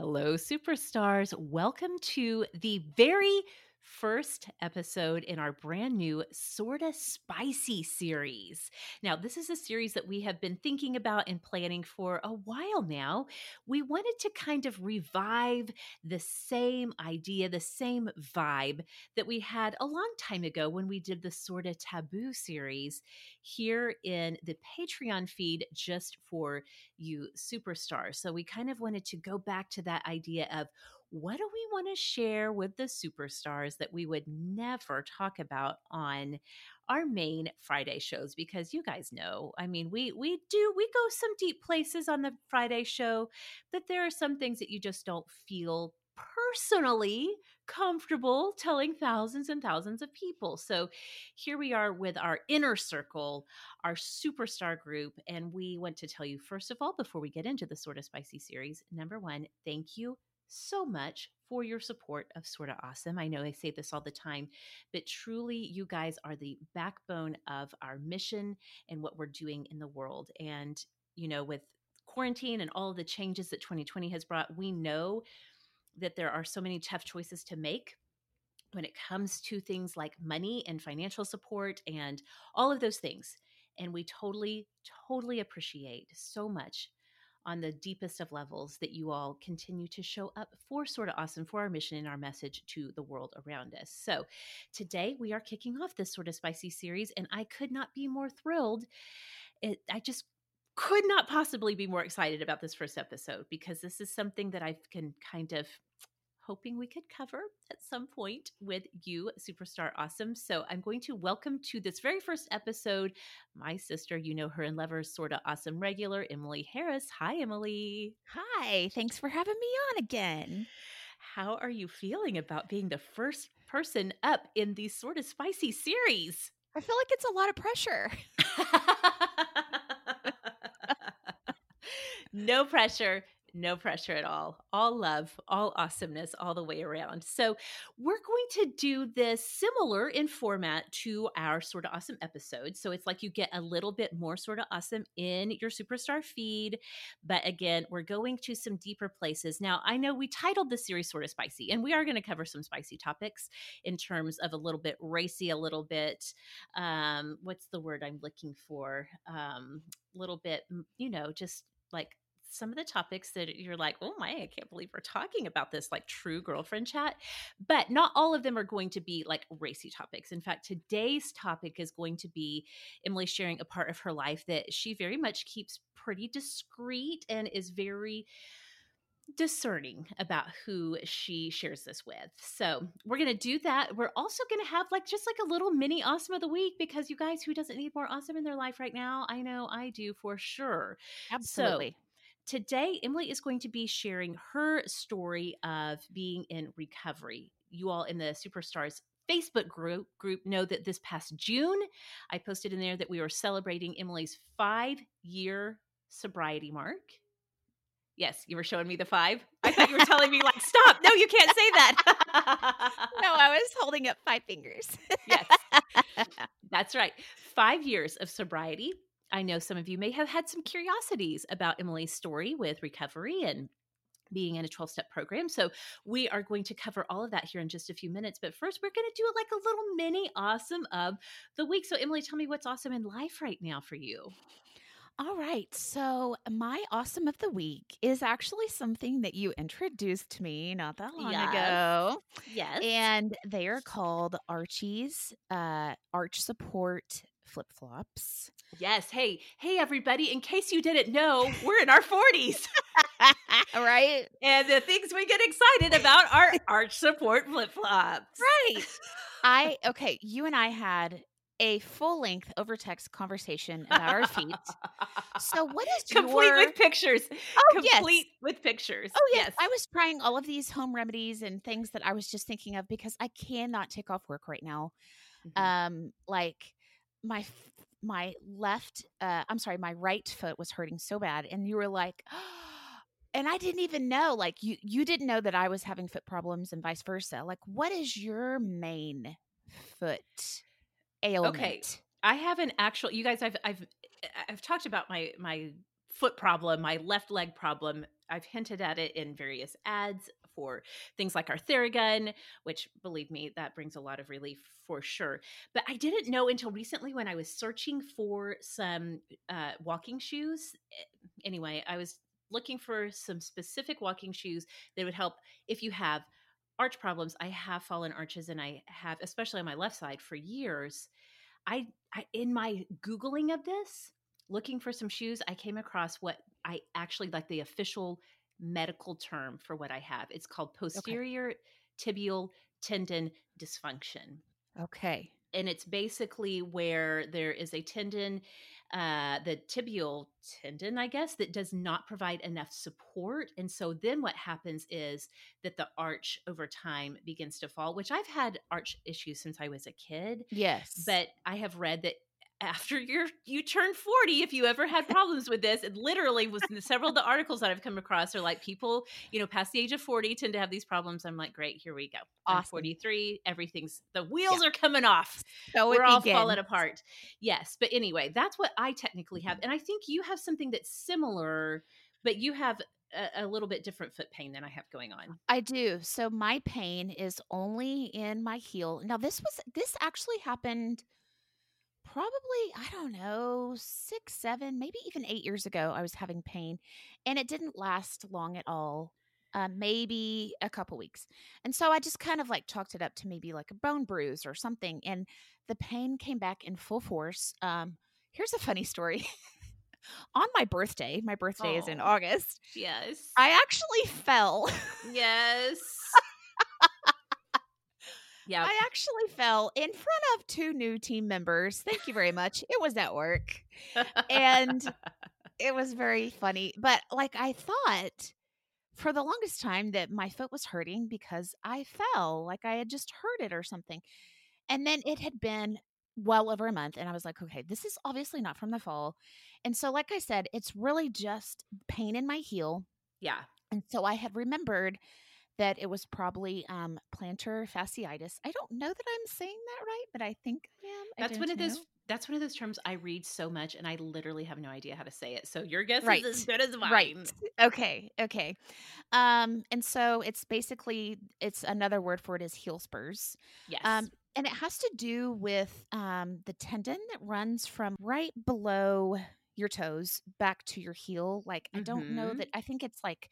Hello, superstars. Welcome to the very first episode in our brand new Sorta Spicy series. Now, this is a series that we have been thinking about and planning for a while now. We wanted to kind of revive the same idea, the same vibe that we had a long time ago when we did the Sorta Taboo series here in the Patreon feed just for you superstars. So we kind of wanted to go back to that idea of what do we want to share with the superstars that we would never talk about on our main Friday shows because you guys know, I mean, we we do we go some deep places on the Friday show, but there are some things that you just don't feel personally comfortable telling thousands and thousands of people. So here we are with our inner circle, our superstar group. And we want to tell you, first of all, before we get into the Sorta Spicy series, number one, thank you so much for your support of Sorta Awesome. I know I say this all the time, but truly, you guys are the backbone of our mission and what we're doing in the world. And, you know, with quarantine and all the changes that 2020 has brought, we know that there are so many tough choices to make when it comes to things like money and financial support and all of those things. And we totally, totally appreciate so much on the deepest of levels that you all continue to show up for Sorta Awesome for our mission and our message to the world around us. So today we are kicking off this Sorta Spicy series, and I could not be more thrilled. It, I just could not possibly be more excited about this first episode because this is something that I can kind of hoping we could cover at some point with you, Superstar Awesome. So I'm going to welcome to this very first episode my sister, you know her and lovers, Sorta Awesome regular, Emily Harris. Hi, Emily. Hi, thanks for having me on again. How are you feeling about being the first person up in the Sorta Spicy series? I feel like it's a lot of pressure. no pressure no pressure at all. All love, all awesomeness, all the way around. So, we're going to do this similar in format to our Sorta Awesome episodes. So, it's like you get a little bit more Sorta Awesome in your superstar feed. But again, we're going to some deeper places. Now, I know we titled the series Sorta Spicy, and we are going to cover some spicy topics in terms of a little bit racy, a little bit, um, what's the word I'm looking for? Um, little bit, you know, just like some of the topics that you're like, oh my, I can't believe we're talking about this, like true girlfriend chat. But not all of them are going to be like racy topics. In fact, today's topic is going to be Emily sharing a part of her life that she very much keeps pretty discreet and is very discerning about who she shares this with. So, we're going to do that. We're also going to have like just like a little mini awesome of the week because you guys who doesn't need more awesome in their life right now, I know I do for sure. Absolutely. So, Today, Emily is going to be sharing her story of being in recovery. You all in the Superstars Facebook group group know that this past June, I posted in there that we were celebrating Emily's five year sobriety mark. Yes, you were showing me the five. I thought you were telling me like, stop. No, you can't say that. no, I was holding up five fingers. yes, that's right. Five years of sobriety. I know some of you may have had some curiosities about Emily's story with recovery and being in a 12 step program. So, we are going to cover all of that here in just a few minutes. But first, we're going to do like a little mini awesome of the week. So, Emily, tell me what's awesome in life right now for you. All right. So, my awesome of the week is actually something that you introduced to me not that long yes. ago. Yes. And they are called Archie's uh, Arch Support flip flops. Yes. Hey, hey, everybody. In case you didn't know, we're in our 40s. right. And the things we get excited about are arch support flip flops. Right. I, okay, you and I had a full length over text conversation about our feet. So, what is complete your... with pictures? Oh, complete yes. with pictures. Oh, yes. yes. I was trying all of these home remedies and things that I was just thinking of because I cannot take off work right now. Mm-hmm. Um, like my my left uh i'm sorry my right foot was hurting so bad and you were like and i didn't even know like you you didn't know that i was having foot problems and vice versa. Like what is your main foot ailment? Okay i have an actual you guys i've i've i've talked about my my foot problem, my left leg problem. I've hinted at it in various ads for things like our Theragun, which believe me, that brings a lot of relief for sure. But I didn't know until recently when I was searching for some uh, walking shoes. Eh, anyway, I was looking for some specific walking shoes that would help if you have arch problems. I have fallen arches and I have, especially on my left side, for years. I, I in my googling of this, looking for some shoes, I came across what I actually like the official medical term for what I have. It's called posterior okay. tibial tendon dysfunction. Okay. And it's basically where there is a tendon, uh, the tibial tendon, I guess, that does not provide enough support. And so then what happens is that the arch over time begins to fall, which I've had arch issues since I was a kid. Yes. But I have read that after you're you turn 40 if you ever had problems with this it literally was several of the articles that i've come across are like people you know past the age of 40 tend to have these problems i'm like great here we go awesome. i'm 43 everything's the wheels yeah. are coming off so we're all falling apart yes but anyway that's what i technically have and i think you have something that's similar but you have a, a, little bit different foot pain than I have going on. I do. So my pain is only in my heel. Now this was this actually happened probably, I don't know, six, seven, maybe even eight years ago, I was having pain and it didn't last long at all. Uh, maybe a couple weeks. And so I just kind of like chalked it up to maybe like a bone bruise or something. And the pain came back in full force. Um, here's a funny story. On my birthday, my birthday oh, is in August. Yes. I actually fell. Yes. Yeah. I actually fell in front of two new team members. Thank you very much. it was at work. And it was very funny. But like I thought for the longest time that my foot was hurting because I fell, like I had just hurt it or something. And then it had been well over a month and I was like, okay, this is obviously not from the fall. And so like I said, it's really just pain in my heel. Yeah. And so I had remembered that it was probably um, plantar fasciitis. I don't know that I'm saying that right, but I think I am. I that's one of those. That's one of those terms I read so much, and I literally have no idea how to say it. So your guess right. is as good as mine. Right. Okay. Okay. Um, and so it's basically it's another word for it is heel spurs. Yes. Um, and it has to do with um, the tendon that runs from right below your toes back to your heel. Like I don't know mm-hmm. that. I think it's like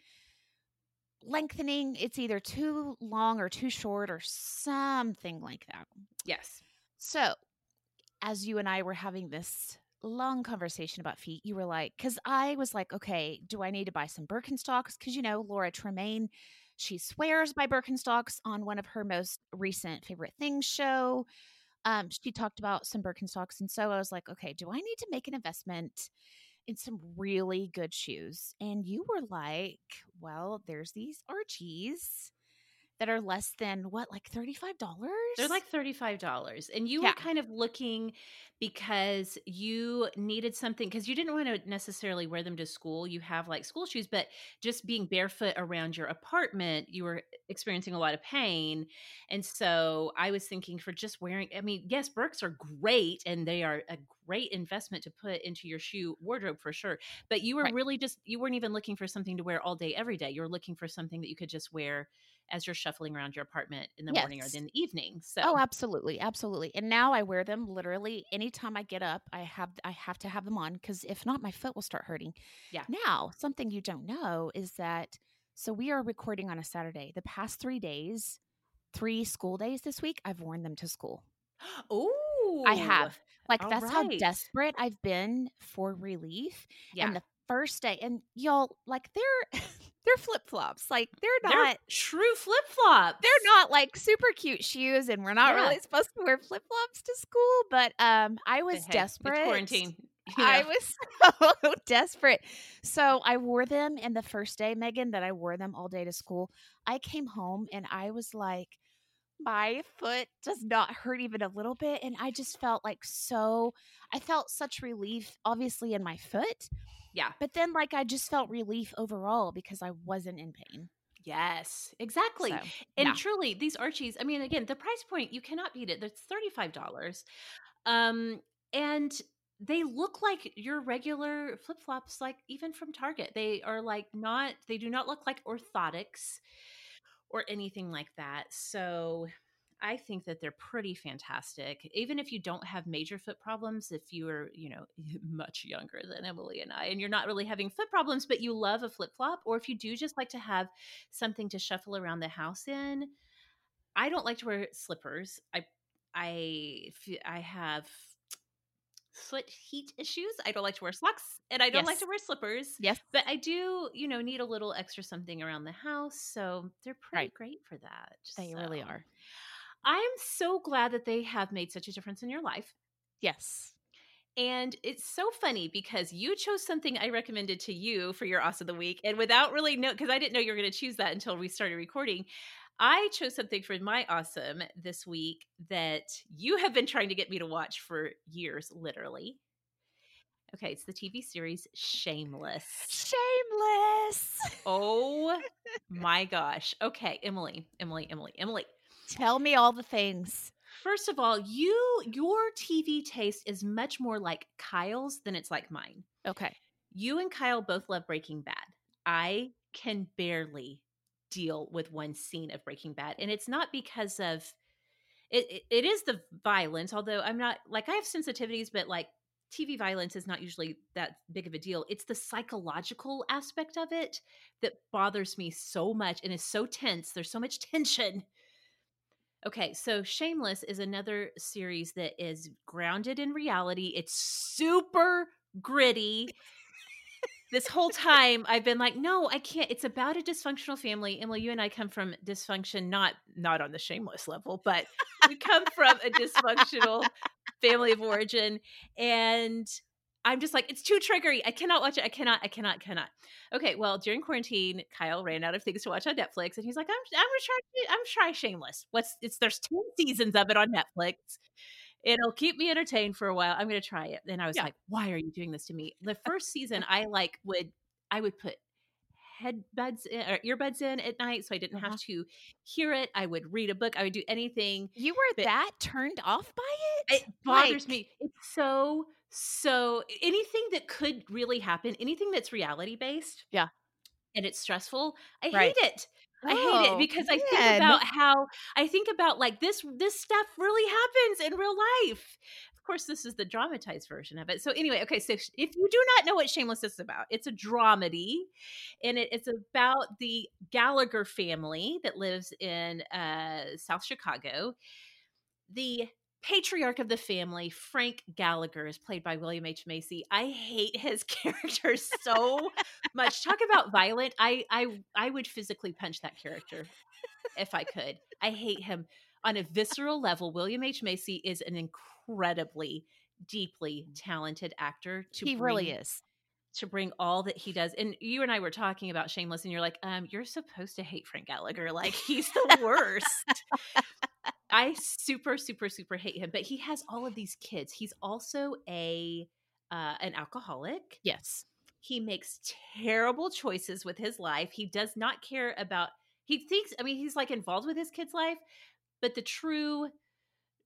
lengthening. It's either too long or too short or something like that. Yes. So, as you and I were having this long conversation about feet, you were like, because I was like, okay, do I need to buy some Birkenstocks? Because, you know, Laura Tremaine, she swears by Birkenstocks on one of her most recent favorite things show. Um, she talked about some Birkenstocks. And so I was like, okay, do I need to make an investment in some really good shoes. And you were like, well, there's these Archies that are less than what, like $35? They're like $35. And you yeah. were kind of looking because you needed something because you didn't want to necessarily wear them to school. You have like school shoes, but just being barefoot around your apartment, you were experiencing a lot of pain. And so I was thinking for just wearing, I mean, yes, Birks are great and they are a great investment to put into your shoe wardrobe for sure. But you were right. really just, you weren't even looking for something to wear all day, every day. You were looking for something that you could just wear as you're shuffling around your apartment in the yes. morning or in the evening. Oh, so Oh, absolutely. Absolutely. And now I wear them literally anytime I get up. I have I have to have them on cuz if not my foot will start hurting. Yeah. Now, something you don't know is that so we are recording on a Saturday. The past 3 days, 3 school days this week, I've worn them to school. Oh. I have. Like that's right. how desperate I've been for relief. Yeah. And the first day and y'all like they're they're flip-flops like they're not they're true flip-flops they're not like super cute shoes and we're not yeah. really supposed to wear flip-flops to school but um i was hey, desperate quarantine you know? I was so desperate. So I wore them and the first day, Megan, that I wore them all day to school. I came home and I was like, my foot does not hurt even a little bit. And I just felt like so, I felt such relief, obviously, in my foot. Yeah. But then, like, I just felt relief overall because I wasn't in pain. Yes, exactly. So, and yeah. truly, these Archies, I mean, again, the price point, you cannot beat it. That's $35. Um, and they look like your regular flip flops, like even from Target. They are like not, they do not look like orthotics or anything like that. So I think that they're pretty fantastic. Even if you don't have major foot problems, if you are, you know, much younger than Emily and I, and you're not really having foot problems, but you love a flip flop, or if you do just like to have something to shuffle around the house in, I don't like to wear slippers. I, I, I have foot heat issues. I don't like to wear socks and I don't yes. like to wear slippers. Yes. But I do, you know, need a little extra something around the house. So they're pretty right. great for that. They so. really are. I'm so glad that they have made such a difference in your life. Yes. And it's so funny because you chose something I recommended to you for your Awesome of the Week. And without really know, because I didn't know you were going to choose that until we started recording, I chose something for my awesome this week that you have been trying to get me to watch for years, literally. Okay, it's the TV series Shameless. Shameless. Oh my gosh. Okay, Emily, Emily, Emily, Emily. Tell me all the things. First of all, you your TV taste is much more like Kyle's than it's like mine. Okay. You and Kyle both love Breaking Bad. I can barely deal with one scene of Breaking Bad, and it's not because of it, it, it is the violence. Although I'm not like I have sensitivities, but like TV violence is not usually that big of a deal. It's the psychological aspect of it that bothers me so much and is so tense. There's so much tension Okay, so Shameless is another series that is grounded in reality. It's super gritty. this whole time I've been like, no, I can't. It's about a dysfunctional family. Emily, you and I come from dysfunction, not not on the shameless level, but we come from a dysfunctional family of origin. And I'm just like, it's too triggery. I cannot watch it. I cannot, I cannot, cannot. Okay, well, during quarantine, Kyle ran out of things to watch on Netflix, and he's like, I'm, I'm gonna try, I'm try Shameless. What's it's there's two seasons of it on Netflix. It'll keep me entertained for a while. I'm gonna try it. And I was yeah. like, why are you doing this to me? The first season, I like would I would put headbuds in, or earbuds in at night so I didn't uh-huh. have to hear it. I would read a book. I would do anything. You were that turned off by it? It bothers like, me. It's so so anything that could really happen, anything that's reality based. Yeah. And it's stressful. I right. hate it. I hate it oh, because man. I think about how I think about like this this stuff really happens in real life. Of course, this is the dramatized version of it. So anyway, okay, so if you do not know what Shameless is about, it's a dramedy, and it, it's about the Gallagher family that lives in uh, South Chicago. The patriarch of the family, Frank Gallagher, is played by William H. Macy. I hate his character so much. Talk about violent. I I I would physically punch that character if I could. I hate him on a visceral level. William H. Macy is an incredibly deeply talented actor. To he bring, really is to bring all that he does. And you and I were talking about Shameless, and you're like, um, you're supposed to hate Frank Gallagher. Like he's the worst. I super, super, super hate him, but he has all of these kids. He's also a uh, an alcoholic. Yes, he makes terrible choices with his life. He does not care about. He thinks. I mean, he's like involved with his kid's life, but the true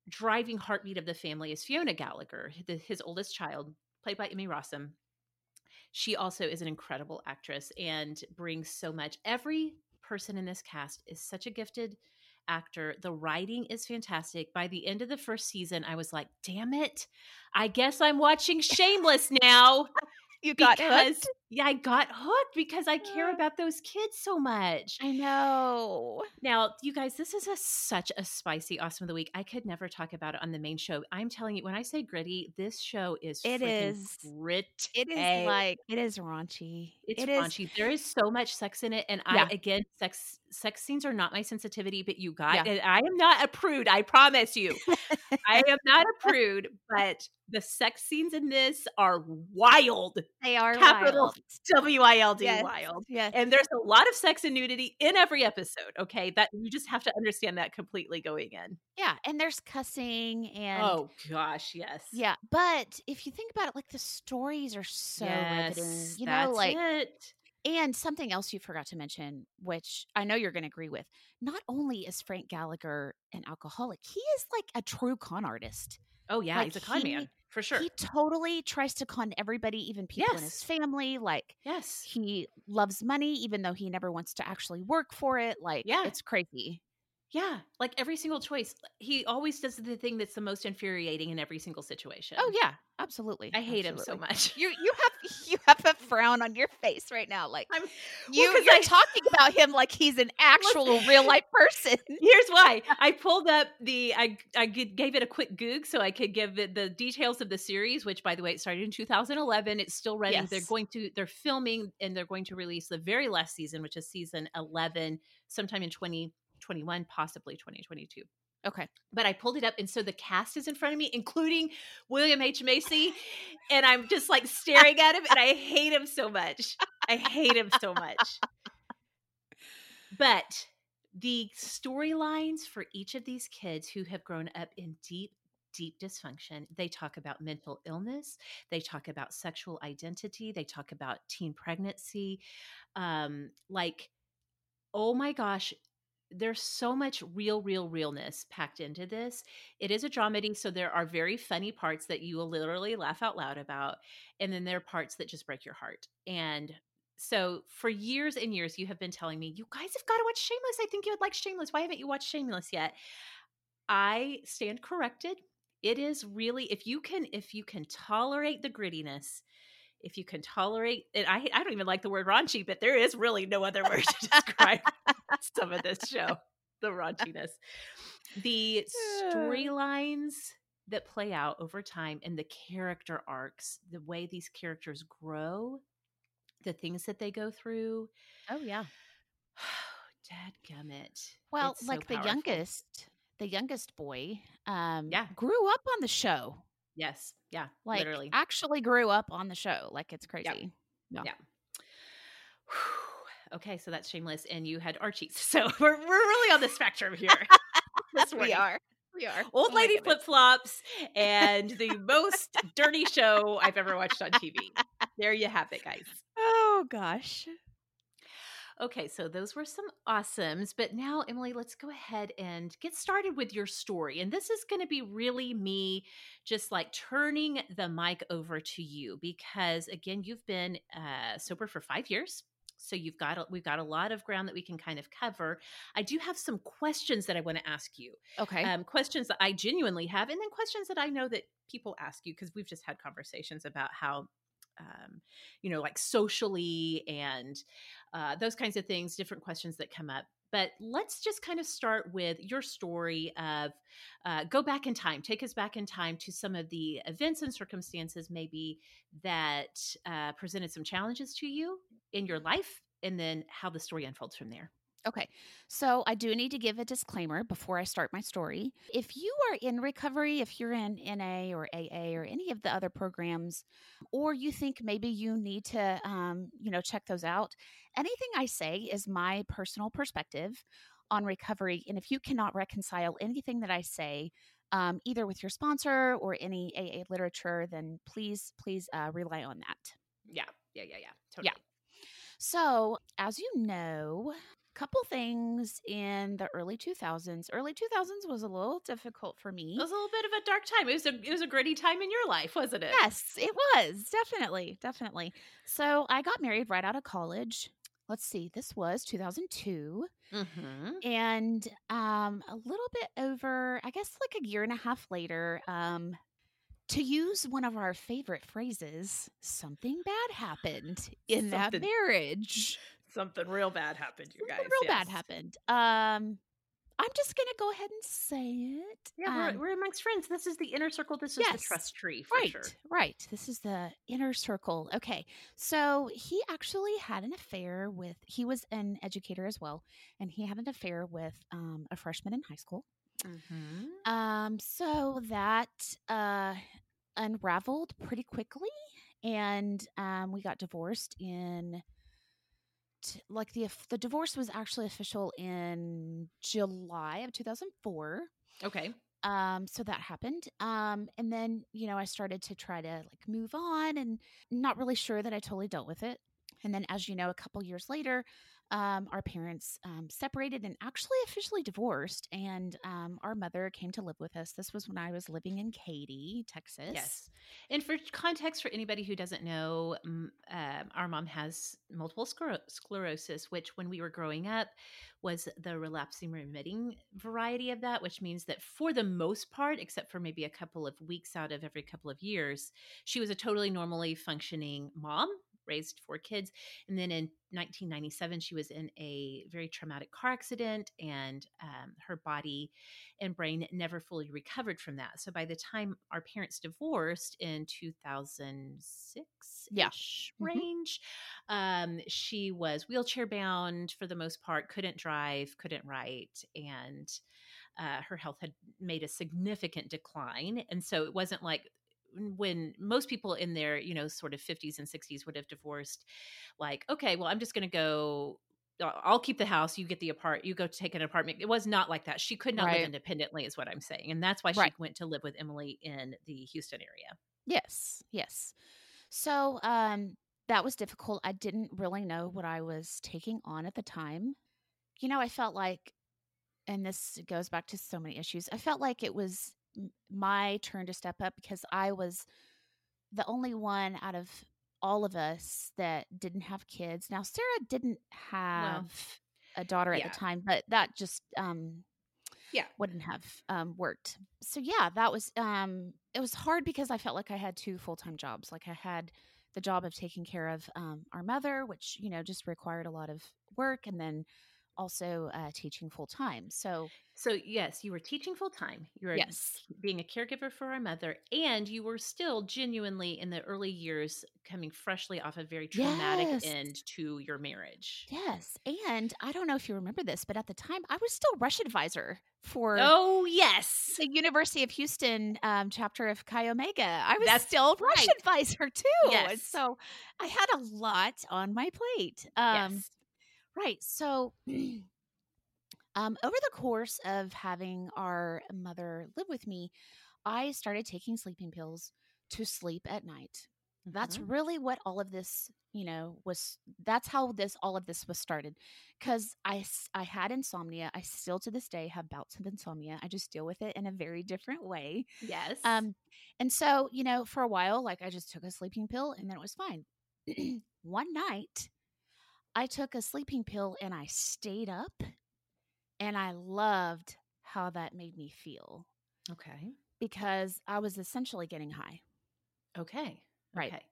driving heartbeat of the family is Fiona Gallagher, the, his oldest child, played by Emmy Rossum. She also is an incredible actress and brings so much. Every person in this cast is such a gifted actor. The writing is fantastic. By the end of the first season, I was like, damn it. I guess I'm watching Shameless now. You got because, hooked? Yeah, I got hooked because I care about those kids so much. I know. Now, you guys, this is a such a spicy awesome of the week. I could never talk about it on the main show. I'm telling you, when I say gritty, this show is it is gritty. It is like it is raunchy. It's it raunchy. Is, there is so much sex in it, and yeah. I again, sex sex scenes are not my sensitivity, but you got yeah. I am not a prude. I promise you, I am not a prude. But the sex scenes in this are wild. They are capital W I L D wild. Yes. And there's a lot of sex and nudity in every episode. Okay. That you just have to understand that completely going in. Yeah. And there's cussing and Oh gosh, yes. Yeah. But if you think about it, like the stories are so yes, riveting. You know, like it. And something else you forgot to mention, which I know you're going to agree with, not only is Frank Gallagher an alcoholic, he is like a true con artist. Oh yeah, like he's a con he, man. For sure. He totally tries to con everybody, even people in his family. Like yes. he loves money, even though he never wants to actually work for it. Like Yeah. it's crazy. Yeah. Like every single choice, he always does the thing that's the most infuriating in every single oh, situation. Oh yeah, absolutely. I hate him so much. You you have you have a frown on your face right now. Like I'm you, 'cause you're I- talking about him like he's an actual real life person. Here's why. I pulled up the I I gave it a quick goog so I could give it the details of the series, which by the way, it started in 2011. It's still running. They're going to they're filming and they're going to release the very last season, which is season 11 sometime in 2021, possibly 2022. Okay. But I pulled it up and so the cast is in front of me, including William H. Macy, and I'm just like staring at him and I hate him so much. I hate him so much. But the storylines for each of these kids who have grown up in deep, deep dysfunction, they talk about mental illness, they talk about sexual identity, they talk about teen pregnancy. Um, like, oh my gosh, there's so much real, real realness packed into this. It is a dramedy, so there are very funny parts that you will literally laugh out loud about. And then there are parts that just break your heart. And so for years and years, you have been telling me, you guys have got to watch Shameless. I think you would like Shameless. Why haven't you watched Shameless yet? I stand corrected. It is really if you can if you can tolerate the grittiness, if you can tolerate and I I don't even like the word raunchy, but there is really no other word to describe some of this show, the raunchiness. The storylines that play out over time and the character arcs, the way these characters grow, the things that they go through. Oh yeah. Dadgummit. Well, It's so like the youngest, the youngest boy, um, Yeah. grew up on the show. Yes. Yeah. Like literally. actually grew up on the show. Like it's crazy. Yeah. Yeah. Okay, so that's shameless, and you had Archie's. So we're we're really on the spectrum here. this we are. We are. Old Oh lady flip flops and the most dirty show I've ever watched on TV. There you have it, guys. Oh gosh. Okay, so those were some awesomes. But now, Emily, let's go ahead and get started with your story. And this is going to be really me just like turning the mic over to you because, again, you've been uh, sober for five years. So you've got a, we've got a lot of ground that we can kind of cover. I do have some questions that I want to ask you. Okay. Um, questions that I genuinely have, and then questions that I know that people ask you because we've just had conversations about how um, you know, like socially and uh, those kinds of things, different questions that come up. But let's just kind of start with your story of uh, go back in time, take us back in time to some of the events and circumstances maybe that uh, presented some challenges to you in your life, and then how the story unfolds from there. Okay. So I do need to give a disclaimer before I start my story. If you are in recovery, if you're in NA or AA or any of the other programs, or you think maybe you need to, um, you know, check those out, anything I say is my personal perspective on recovery. And if you cannot reconcile anything that I say, um, either with your sponsor or any AA literature, then please, please uh, rely on that. Yeah, yeah, yeah, yeah. Totally. Yeah. So, as you know, couple things in the early 2000s. Early 2000s was a little difficult for me. It was a little bit of a dark time. It was a it was a gritty time in your life, wasn't it? Yes, it was. Definitely, definitely. So, I got married right out of college. Let's see. This was 2002 Mm-hmm. and um a little bit over, I guess like a year and a half later, um to use one of our favorite phrases, something bad happened in that marriage. Something real bad happened, you Something guys. real bad happened. Um, I'm just gonna go ahead and say it. Yeah, Um, we're, we're amongst friends. This is the inner circle. This is the trust tree for right, sure. right. This is the inner circle. Okay, so he actually had an affair with. He was an educator as well, and he had an affair with um, a freshman in high school. Mm-hmm. Um, so that uh, unraveled pretty quickly, and um, we got divorced in. Like the the divorce was actually official in July of 2004. Okay. um so that happened um and then you know i started to try to like move on and not really sure that i totally dealt with it and then as you know a couple years later um, our parents um, separated and actually officially divorced, and um, our mother came to live with us. This was when I was living in Katy, Texas. Yes. And for context, for anybody who doesn't know, um, our mom has multiple scler- sclerosis, which when we were growing up was the relapsing remitting variety of that, which means that for the most part, except for maybe a couple of weeks out of every couple of years, she was a totally normally functioning mom raised four kids. And then in 1997, she was in a very traumatic car accident, and um, her body and brain never fully recovered from that. So by the time our parents divorced in 2006 yeah. Mm-hmm. range, mm-hmm. um, she was wheelchair bound for the most part, couldn't drive, couldn't write, and uh, her health had made a significant decline. And so it wasn't like when most people in their you know sort of 50s and 60s would have divorced like okay well i'm just going to go I'll keep the house. You get the apart. You go take an apartment. It was not like that. She could not right. live independently, is what I'm saying, and that's why she right. went to live with Emily in the Houston area. Yes, yes. So um, that was difficult. I didn't really know what I was taking on at the time. You know, I felt like, and this goes back to so many issues. I felt like it was my turn to step up because I was the only one out of all of us that didn't have kids. Now Sarah didn't have a daughter at yeah. the time, but that just um yeah wouldn't have um worked. So yeah, that was um it was hard because I felt like I had two full-time jobs. Like I had the job of taking care of um our mother, which, you know, just required a lot of work and then also uh, teaching full time. So, so yes, you were teaching full time. You were yes. being a caregiver for our mother, and you were still genuinely in the early years coming freshly off a very traumatic yes. end to your marriage. Yes, and I don't know if you remember this, but at the time I was still rush advisor for oh yes the University of Houston um, chapter of Chi Omega. I was That's still right. rush advisor too. Yes. And so I had a lot on my plate. Um, yes. Right. So, um, over the course of having our mother live with me, I started taking sleeping pills to sleep at night. That's mm-hmm. really what all of this, you know, was. That's how this all of this was started. Because I I had insomnia. I still to this day have bouts of insomnia. I just deal with it in a very different way. Yes. Um, and so you know, for a while, like I just took a sleeping pill and then it was fine. One night, I took a sleeping pill and I stayed up and I loved how that made me feel. Okay. Because I was essentially getting high. Okay. Right. Okay.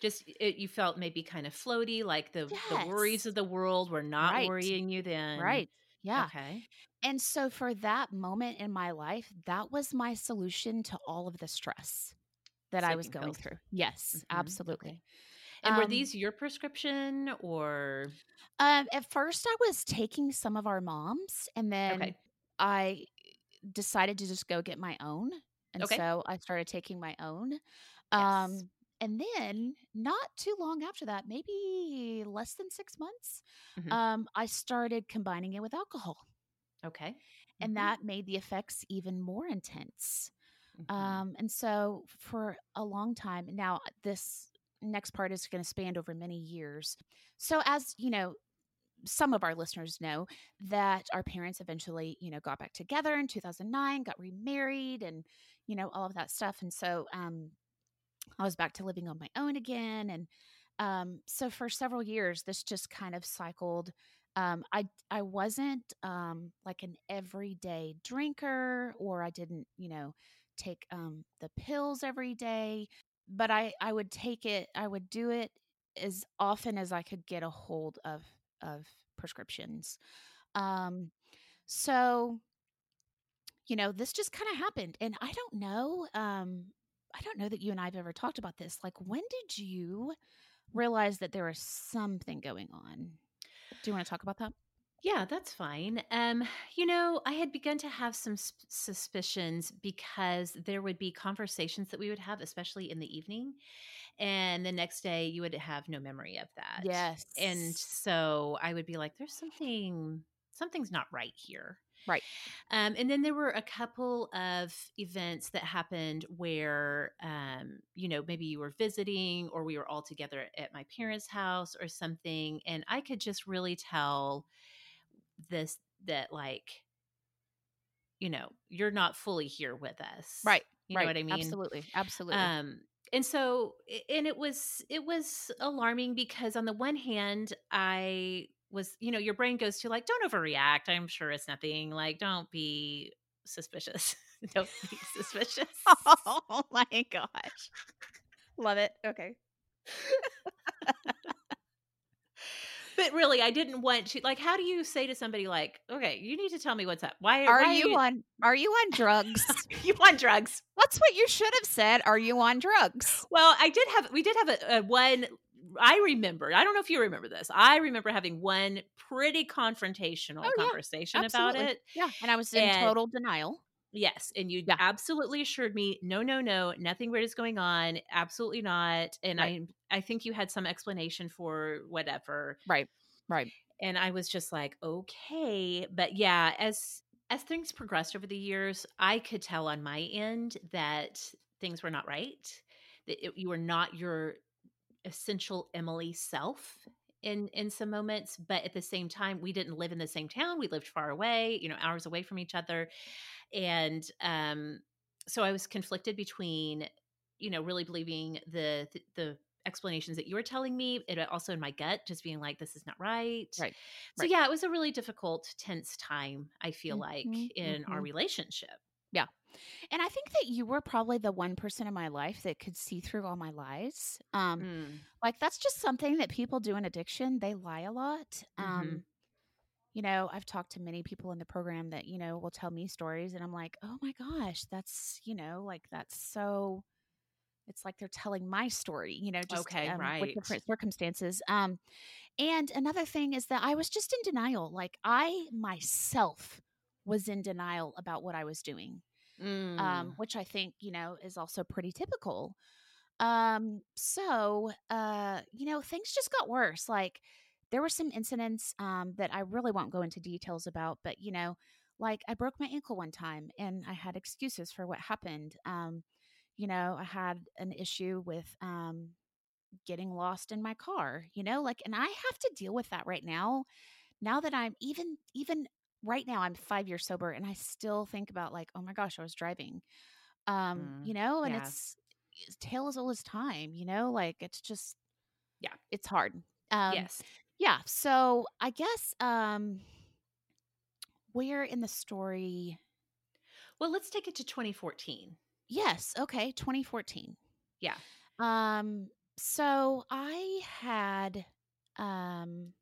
Just it, you felt maybe kind of floaty, like the, yes. the worries of the world were not right. worrying you then. Right. Yeah. Okay. And so for that moment in my life, that was my solution to all of the stress that Sleeping I was going pills. through. Yes, mm-hmm. absolutely. Okay. And um, were these your prescription or? Um, at first, I was taking some of our moms, and then okay. I decided to just go get my own, and okay. so I started taking my own. Um, yes. and then not too long after that, maybe less than six months, mm-hmm. um, I started combining it with alcohol. Okay. And mm-hmm. that made the effects even more intense. Mm-hmm. Um, and so for a long time now, this next part is going to span over many years. So, as you know, some of our listeners know that our parents eventually, you know, got back together in 2009, got remarried, and you know all of that stuff. And so, um, I was back to living on my own again, and um, so for several years, this just kind of cycled. Um, I I wasn't um, like an everyday drinker, or I didn't, you know, take um, the pills every day but I I would take it I would do it as often as I could get a hold of of prescriptions. Um so you know, this just kind of happened and I don't know um I don't know that you and I've ever talked about this. Like when did you realize that there was something going on? Do you want to talk about that? Yeah, that's fine. Um, you know, I had begun to have some sp- suspicions because there would be conversations that we would have, especially in the evening. And the next day you would have no memory of that. Yes. And so I would be like, there's something, something's not right here. Right. Um, and then there were a couple of events that happened where, um, you know, maybe you were visiting or we were all together at my parents' house or something. And I could just really tell this that, like, you know, you're not fully here with us. Right. You right. know what I mean? Absolutely. Absolutely. Um, and so and it was it was alarming because on the one hand i was you know your brain goes to like don't overreact i'm sure it's nothing like don't be suspicious don't be suspicious oh my gosh love it okay but really i didn't want to like how do you say to somebody like okay you need to tell me what's up why are why you on are you on drugs you on drugs that's what you should have said are you on drugs well i did have we did have a, a one I remember, I don't know if you remember this. I remember having one pretty confrontational Oh, yeah. conversation about it. yeah and i was in And- total denial Yes. And you Yeah. absolutely assured me, no, no, no, nothing weird is going on. Absolutely not. And Right. I I think you had some explanation for whatever. right right And I was just like, okay. But yeah, as as things progressed over the years, I could tell on my end that things were not right. That it, you were not your essential Emily self in in some moments, but at the same time, we didn't live in the same town. We lived far away, you know, hours away from each other, and um, so I was conflicted between, you know, really believing the the, the explanations that you were telling me, and also in my gut, just being like, this is not right. Right. So Right. yeah, it was a really difficult, tense time. I feel like Mhm, in our mhm. relationship. Yeah. And i think that you were probably the one person in my life that could see through all my lies um Mm, like that's just something that people do in addiction they lie a lot um Mhm. You know i've talked to many people in the program that you know will tell me stories and i'm like oh my gosh that's you know like that's so it's like they're telling my story you know just Okay, um, right. with different circumstances um and another thing is that i was just in denial like i myself was in denial about what i was doing Mm. um, which I think you know is also pretty typical. Um, so uh, you know, things just got worse. Like there were some incidents um, that I really won't go into details about, but you know, like I broke my ankle one time, and I had excuses for what happened. Um, you know, I had an issue with um, getting lost in my car. You know, like, and I have to deal with that right now. Now that I'm even even right now, I'm five years sober, and I still think about like, oh my gosh, I was driving um Mm, you know and yeah. it's, it's tale as old as time you know like it's just Yeah. it's hard um yes. Yeah so i guess um where in the story Well, let's take it to 2014. yes okay 2014 Yeah. um so i had um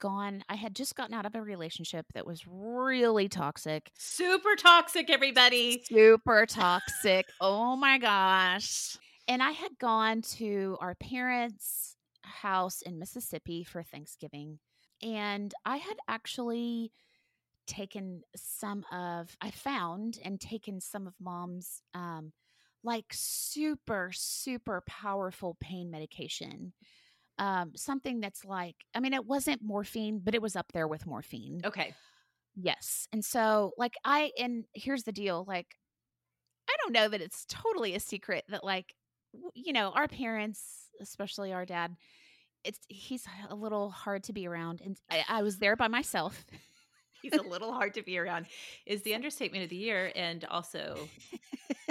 gone i had just gotten out of a relationship that was really toxic Super toxic, everybody. super toxic. oh my gosh. And I had gone to our parents' house in Mississippi for Thanksgiving. And I had actually taken some of, I found and taken some of mom's um, like super, super powerful pain medication. Um, something that's like, I mean, it wasn't morphine, but it was up there with morphine. Okay. Yes. And so, like, I, and here's the deal like, I don't know that it's totally a secret that, like, you know, our parents, especially our dad, it's, he's a little hard to be around. And I, I was there by myself. He's a little hard to be around, is the understatement of the year. And also,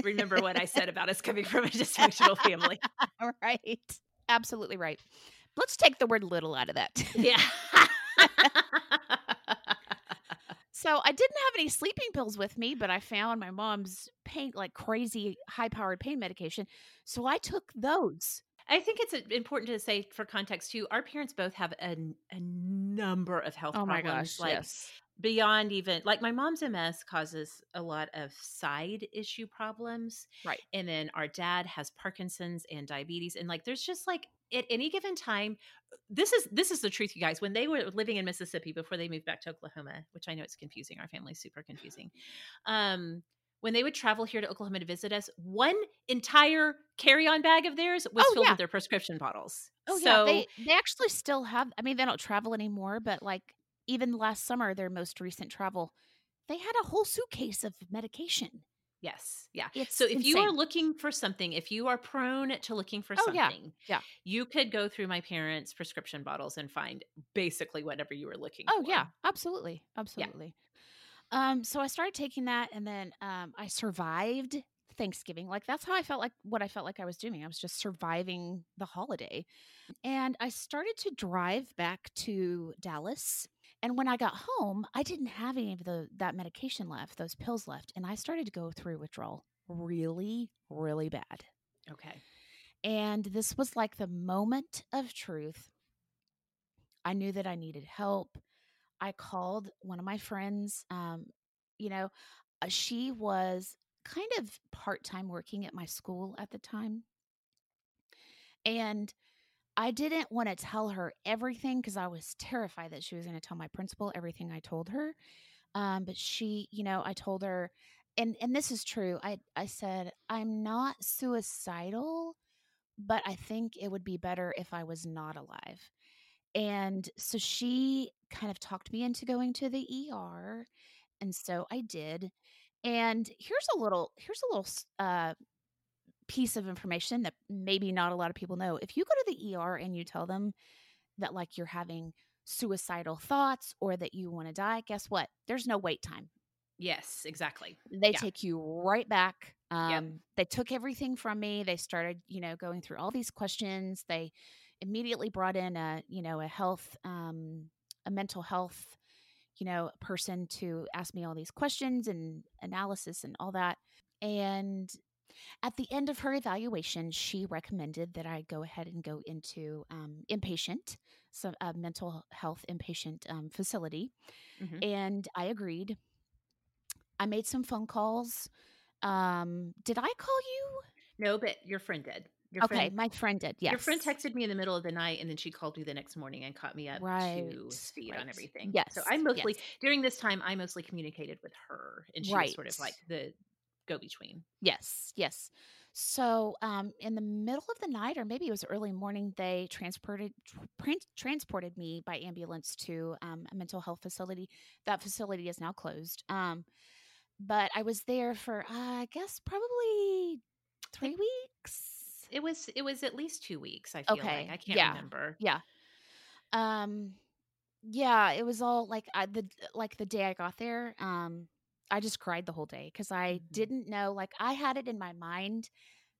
remember what I said about us coming from a dysfunctional family. right. Absolutely right. Let's take the word little out of that. Yeah. So I didn't have any sleeping pills with me, but I found my mom's pain, like crazy high powered pain medication. So I took those. I think it's uh, important to say for context too. Our parents both have a, a number of health Oh my problems, gosh. like yes. beyond even like my mom's MS causes a lot of side issue problems, Right. and then our dad has Parkinson's and diabetes, and like there's just like at any given time, this is this is the truth, you guys. When they were living in Mississippi before they moved back to Oklahoma, which I know it's confusing, our family's super confusing. Um, when they would travel here to Oklahoma to visit us, one entire carry-on bag of theirs was Oh, filled yeah. with their prescription bottles. Oh so, yeah. They they actually still have I mean, they don't travel anymore, but like even last summer, their most recent travel, they had a whole suitcase of medication. Yes. Yeah. It's so if you are looking for something, if you are prone to looking for Oh, yeah. something, Yeah. you could go through my parents' prescription bottles and find basically whatever you were looking Oh, for. yeah. Absolutely. Absolutely. Um, so I started taking that and then um I survived Thanksgiving. Like that's how I felt like what I felt like I was doing. I was just surviving the holiday. And I started to drive back to Dallas. And when I got home, I didn't have any of the that medication left, those pills left, and I started to go through withdrawal really, really bad. Okay. And this was like the moment of truth. I knew that I needed help. I called one of my friends. Um, you know, uh, she was kind of part time working at my school at the time. And I didn't want to tell her everything because I was terrified that she was going to tell my principal everything I told her. Um, but she, you know, I told her, and and this is true. I I said I'm not suicidal, but I think it would be better if I was not alive. And so she kind of talked me into going to the ER, and so I did. And here's a little here's a little uh piece of information that maybe not a lot of people know. If you go to the ER and you tell them that like you're having suicidal thoughts or that you want to die, guess what? There's no wait time. Yes, exactly. They Yeah. take you right back. Um, They took everything from me. They started, you know, going through all these questions. They immediately brought in a, you know, a health, um, a mental health, you know, person to ask me all these questions and analysis and all that. And at the end of her evaluation, she recommended that I go ahead and go into um, inpatient, so a mental health inpatient um, facility. Mhm. And I agreed. I made some phone calls. Um, did I call you? No, but your friend did. Your okay, friend, my friend did. Yes. your friend texted me in the middle of the night, and then she called me the next morning and caught me up Right, to speed on everything. Yes, So I mostly yes. during this time I mostly communicated with her, and she was sort of like the go between. Yes, yes. So, um, in the middle of the night, or maybe it was early morning, they transported tr- transported me by ambulance to um, a mental health facility. That facility is now closed. Um, but I was there for, uh, I guess, probably three weeks. It was it was at least two weeks. I feel Okay, like I can't yeah. remember. Yeah. Um, yeah, it was all like I, the like the day I got there. Um, I just cried the whole day because I Mhm. didn't know. Like I had it in my mind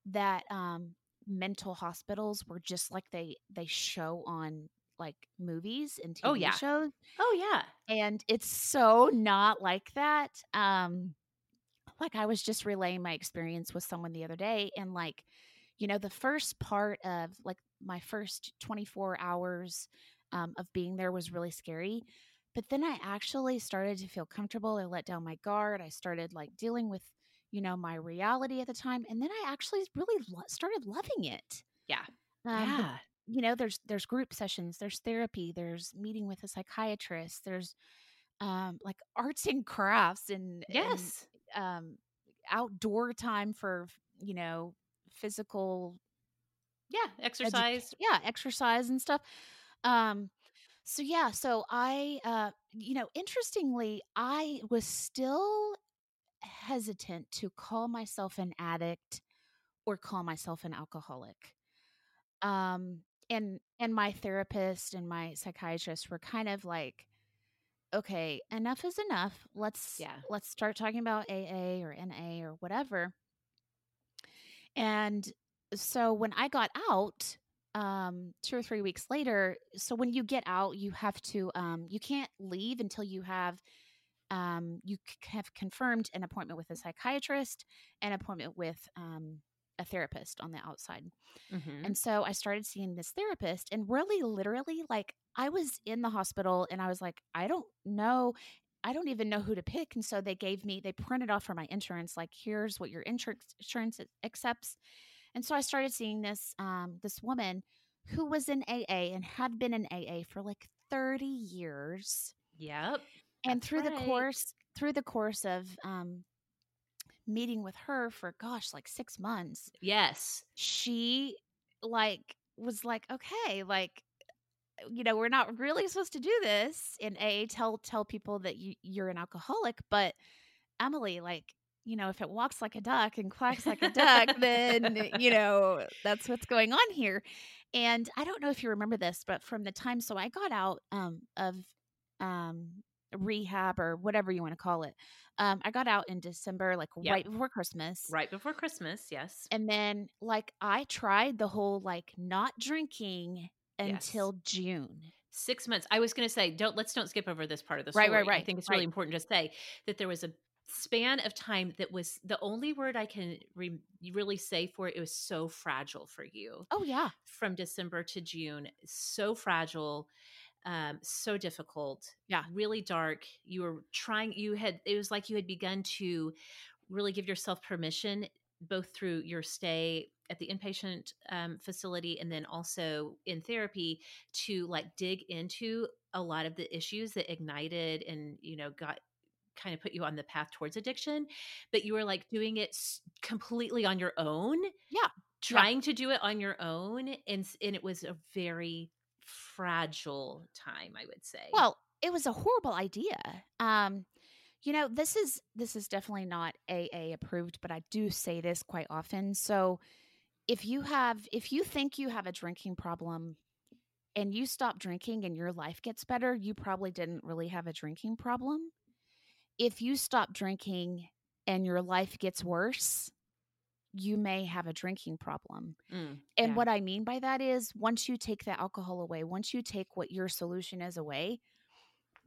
that um mental hospitals were just like they they show on like movies and TV Oh, yeah. shows Oh yeah. and it's so not like that um like i was just relaying my experience with someone the other day and like you know the first part of like my first 24 hours um, of being there was really scary but then i actually started to feel comfortable i let down my guard i started like dealing with you know my reality at the time and then i actually really lo- started loving it Yeah. um, yeah. you know there's there's group sessions there's therapy there's meeting with a psychiatrist there's um like arts and crafts and Yes. and um outdoor time for you know physical Yeah. edu- Exercise. yeah exercise and stuff um so yeah so i uh you know interestingly i was still hesitant to call myself an addict or call myself an alcoholic um and and my therapist and my psychiatrist were kind of like okay enough is enough let's Yeah. let's start talking about aa or na or whatever and so when i got out um two or three weeks later so when you get out you have to um you can't leave until you have um you c- have confirmed an appointment with a psychiatrist an appointment with um a therapist on the outside Mhm. and so I started seeing this therapist, and really, literally, like I was in the hospital and I was like, I don't know. I don't even know who to pick. And so they gave me, they printed off for my insurance, like, here's what your insurance insurance accepts. And so I started seeing this, um, this woman who was in AA and had been in AA for like 30 years. Yep. And through the course, through the course of, um, meeting with her for gosh, like six months, Yes. she like was like okay like you know, we're not really supposed to do this in AA. Tell tell people that you, you're an alcoholic, but Emily, like, you know, if it walks like a duck and quacks like a duck, then you know that's what's going on here. And I don't know if you remember this, but from the time so I got out um, of um, rehab or whatever you want to call it, um, I got out in December, like Yep. right before Christmas. Right before Christmas, yes. And then, like, I tried the whole like not drinking Yes. until June. Six months. I was going to say, don't let's don't skip over this part of the story. Right, story. right, I think it's really right. important to say that there was a span of time that was the only word I can re- really say for it. It was so fragile for you Oh yeah, from December to June. So fragile, um, so difficult. Yeah. really dark. You were trying. You had. It was like you had begun to really give yourself permission, both through your stay at the inpatient um, facility and then also in therapy, to like dig into a lot of the issues that ignited and you know got kind of put you on the path towards addiction but you were like doing it s- completely on your own Yeah. trying to do it on your own and and it was a very fragile time i would say Well, it was a horrible idea. Um, you know, this is this is definitely not AA approved, but I do say this quite often. So if you have if you think you have a drinking problem and you stop drinking and your life gets better, you probably didn't really have a drinking problem. If you stop drinking and your life gets worse, you may have a drinking problem. Mm, And yeah. what I mean by that is once you take the alcohol away, once you take what your solution is away,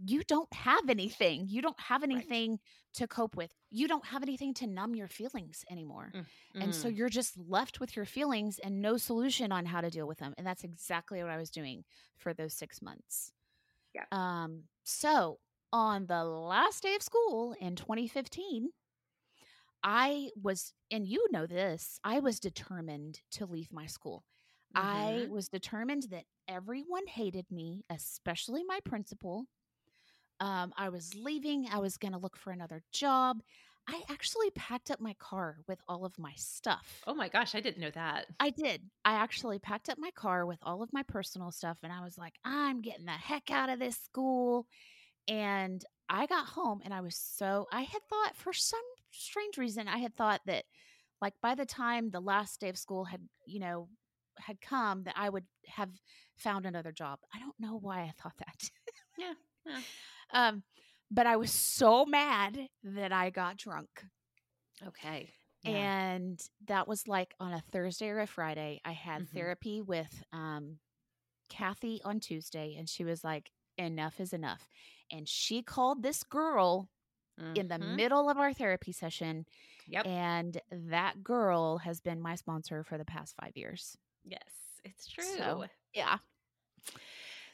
you don't have anything. You don't have anything to cope with. You don't have anything to numb your feelings anymore. And so Mm, you're just left with your feelings and no solution on how to deal with them. And that's exactly what I was doing for those six months. Yeah. Um, so on the last day of school in 2015, I was, and you know this, I was determined to leave my school. I mhm. was determined that everyone hated me, especially my principal. Um, I was leaving. I was going to look for another job. I actually packed up my car with all of my stuff. oh my gosh i didn't know that I did. I actually packed up my car with all of my personal stuff and I was like, I'm getting the heck out of this school. And I got home and I was so, I had thought for some strange reason, I had thought that like by the time the last day of school had, you know, had come, that I would have found another job. I don't know why I thought that. Yeah, yeah. Um, but I was so mad that I got drunk. okay Yeah. and that was like on a Thursday or a Friday. I had Mhm. therapy with um, Kathy on Tuesday, and she was like, "Enough is enough," and she called this girl in the Mhm. middle of our therapy session, yep and that girl has been my sponsor for the past five years. yes it's true So, yeah,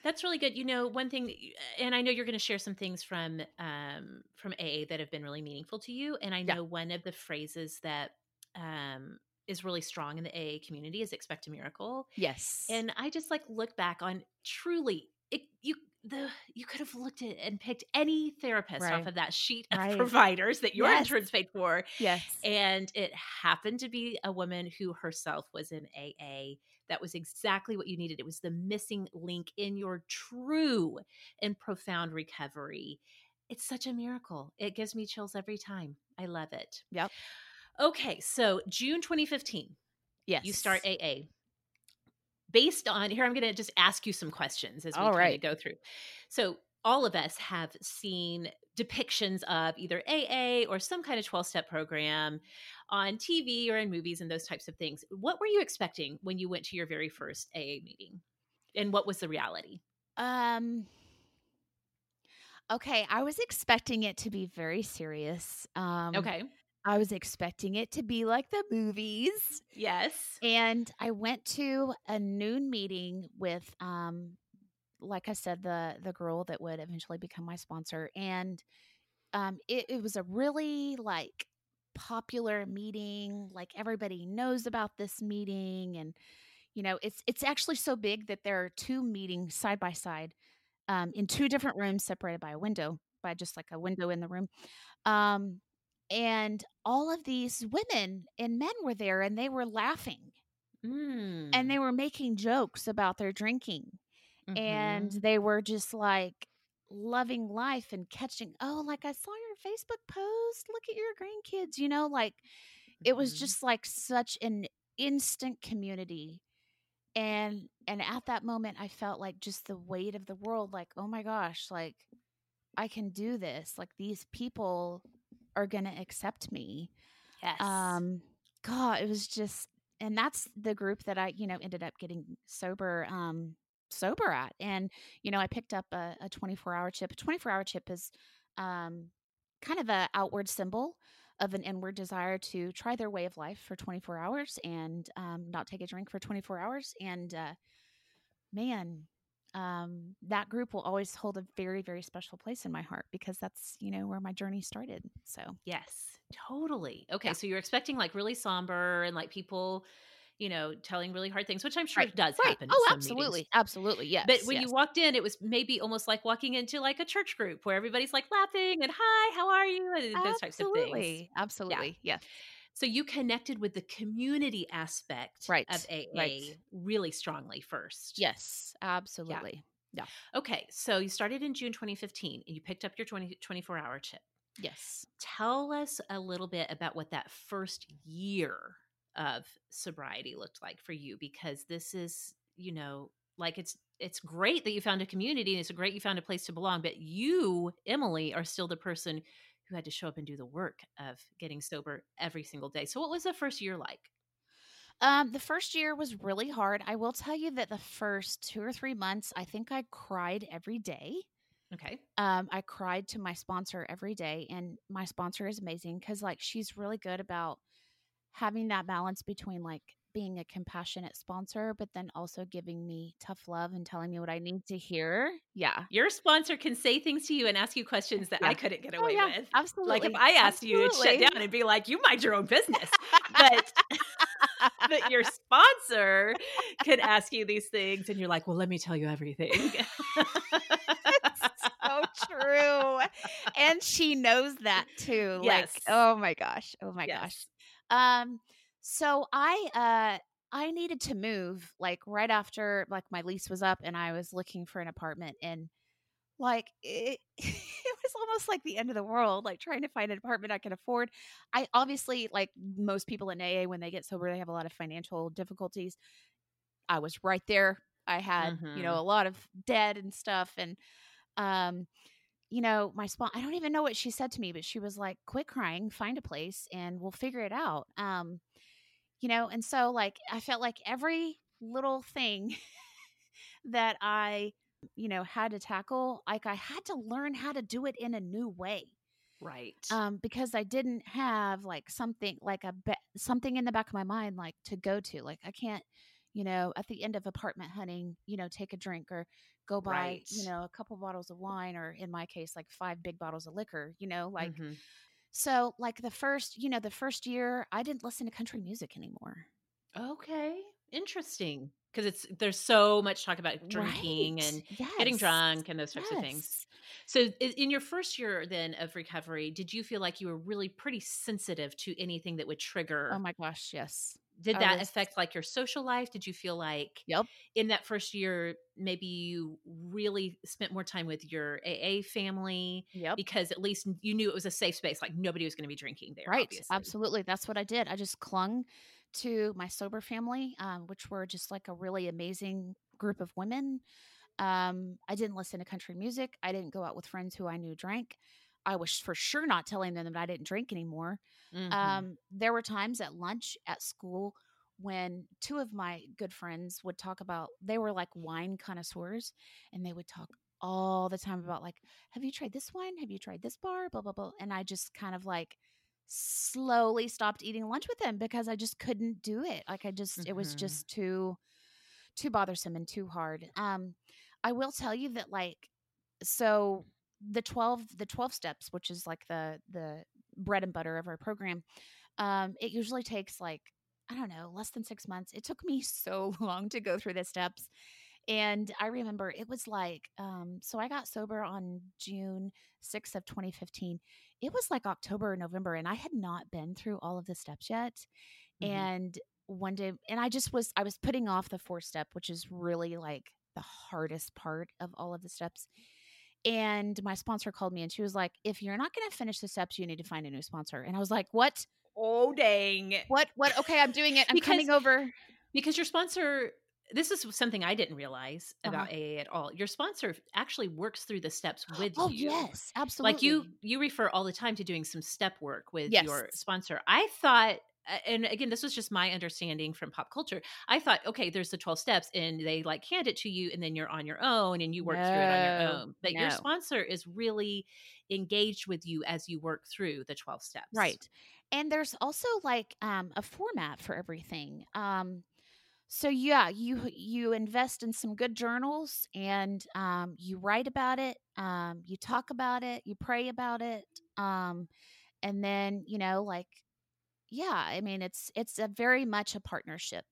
That's really good. You know, one thing, and I know you're going to share some things from um, from AA that have been really meaningful to you. And I Yeah. know one of the phrases that um, is really strong in the AA community is "expect a miracle." yes, And I just like look back on truly, it you the you could have looked at and picked any therapist Right. off of that sheet of Right. providers that your Yes. insurance paid for, yes, and it happened to be a woman who herself was in AA. That was exactly what you needed. It was the missing link in your true and profound recovery. It's such a miracle. It gives me chills every time. I love it. Yep. Okay, so June 2015, yes. you start AA. Based on here, I'm going to just ask you some questions as we All kind right. of go through. So, all of us have seen depictions of either AA or some kind of 12 step program on TV or in movies and those types of things. What were you expecting when you went to your very first AA meeting? And what was the reality? Um. Okay, I was expecting it to be very serious. Um, Okay. I was expecting it to be like the movies. Yes. And I went to a noon meeting with um like I said the the girl that would eventually become my sponsor and um it, it was a really like popular meeting like everybody knows about this meeting and you know it's it's actually so big that there are two meetings side by side um in two different rooms separated by a window by just like a window in the room um and all of these women and men were there and they were laughing Mm. and they were making jokes about their drinking and Mhm. they were just like loving life and catching oh like i saw your facebook post look at your grandkids you know like it was Mhm. just like such an instant community and and at that moment i felt like just the weight of the world like oh my gosh like i can do this like these people are going to accept me Yes. um god it was just and that's the group that i you know ended up getting sober um sober at and you know i picked up a, a 24 hour chip a 24 hour chip is um kind of an outward symbol of an inward desire to try their way of life for 24 hours and um, not take a drink for 24 hours and uh, man um, that group will always hold a very very special place in my heart because that's you know where my journey started so Yes, totally. Okay, Yeah. so you're expecting like really somber and like people, you know, telling really hard things, which I'm sure Right, does right happen. oh some meetings. absolutely absolutely yes But when yes. you walked in, it was maybe almost like walking into like a church group where everybody's like laughing and hi, how are you? And those types of things. absolutely absolutely yes So you connected with the community aspect Right, of AA right. really strongly first. yes absolutely Yeah. Okay, so you started in June 2015 and you picked up your 20, 24 hour chip. yes Tell us a little bit about what that first year of sobriety looked like for you because this is, you know, like it's it's great that you found a community and it's great you found a place to belong, but you, Emily, are still the person who had to show up and do the work of getting sober every single day. So what was the first year like? Um, the first year was really hard. I will tell you that the first two or three months, I think I cried every day. Okay. Um, I cried to my sponsor every day, and my sponsor is amazing because, like, she's really good about having that balance between like being a compassionate sponsor, but then also giving me tough love and telling me what I need to hear. Yeah. Your sponsor can say things to you and ask you questions that I couldn't get Oh, away yeah. with. Absolutely. Like if I asked you, it'd shut down and be like, "You mind your own business." But but your sponsor could ask you these things, and you're like, "Well, let me tell you everything." so true. And she knows that too. Yes. Like, oh my gosh. Oh my Yes. gosh. Um, so I uh I needed to move like right after like my lease was up and I was looking for an apartment and like it, it was almost like the end of the world like trying to find an apartment I could afford. I obviously like most people in AA when they get sober they have a lot of financial difficulties. I was right there. I had, you know, Mhm. a lot of debt and stuff and um you know, my spot I don't even know what she said to me, but she was like, "Quit crying, find a place and we'll figure it out." Um you know, and so like I felt like every little thing that I, you know, had to tackle, like I had to learn how to do it in a new way. right. Um because I didn't have like something like a be- something in the back of my mind like to go to. Like I can't, you know, at the end of apartment hunting, you know, take a drink or go buy, Right. you know, a couple bottles of wine or in my case like five big bottles of liquor, you know, like Mhm. so like the first, you know, the first year I didn't listen to country music anymore. Okay. Interesting. Because it's there's so much talk about drinking Right. and yes. getting drunk and those types of things. So in your first year then of recovery, did you feel like you were really pretty sensitive to anything that would trigger? Oh my gosh, yes. Did that was- affect like your social life? Did you feel like Yep. in that first year maybe you really spent more time with your AA family Yep. because at least you knew it was a safe space like nobody was going to be drinking there Right. obviously. Absolutely. That's what I did. I just clung to my sober family, um, which were just like a really amazing group of women. Um, I didn't listen to country music. I didn't go out with friends who I knew drank. I was for sure not telling them that I didn't drink anymore. Mhm. Um, there were times at lunch at school when two of my good friends would talk about they were like wine connoisseurs and they would talk all the time about like have you tried this wine have you tried this bar blah blah blah and i just kind of like slowly stopped eating lunch with them because i just couldn't do it like i just it was Mhm. just too too bothersome and too hard um i will tell you that like so the 12 the 12 steps which is like the the bread and butter of our program um it usually takes like i don't know less than 6 months it took me so long to go through the steps and i remember it was like um so i got sober on june 6th of 2015 it was like october or november and i had not been through all of the steps yet Mhm. and one day and i just was i was putting off the fourth step which is really like the hardest part of all of the steps. And my sponsor called me and she was like, if you're not going to finish the steps, you need to find a new sponsor. And I was like, what? Oh, dang. What? What? Okay, I'm doing it. I'm Because- coming over. Because your sponsor, this is something I didn't realize Uh-huh. about AA at all. Your sponsor actually works through the steps with Oh, you. yes, absolutely. Like you, you refer all the time to doing some step work with your sponsor. I thought, and again, this was just my understanding from pop culture. I thought, okay, there's the 12 steps and they like hand it to you and then you're on your own and you work through it on your own. But your sponsor is really engaged with you as you work through the 12 steps. Right. And there's also like um, a format for everything. Um, so yeah, you you invest in some good journals and um, you write about it, um, you talk about it, you pray about it, um, and then you know like yeah, I mean it's it's a very much a partnership,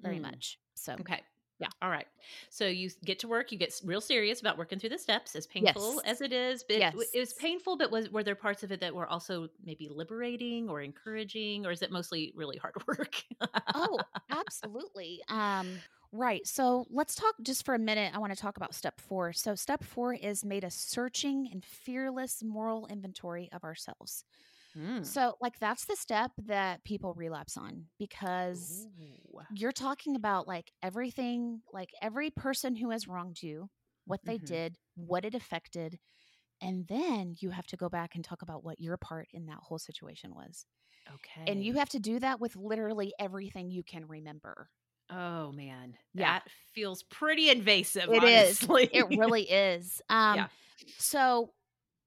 very Mm. much. So Okay. Yeah. All right. So you get to work. You get real serious about working through the steps, as painful Yes. as it is. But it, it was painful. But was were there parts of it that were also maybe liberating or encouraging, or is it mostly really hard work? oh absolutely um right so let's talk just for a minute i want to talk about step four so step four is made a searching and fearless moral inventory of ourselves Mm. so like that's the step that people relapse on because Ooh. you're talking about like everything like every person who has wronged you what they Mhm. did what it affected and then you have to go back and talk about what your part in that whole situation was Okay. and you have to do that with literally everything you can remember Oh man, Yeah. that feels pretty invasive. It is. honestly. It really is. Um Yeah. so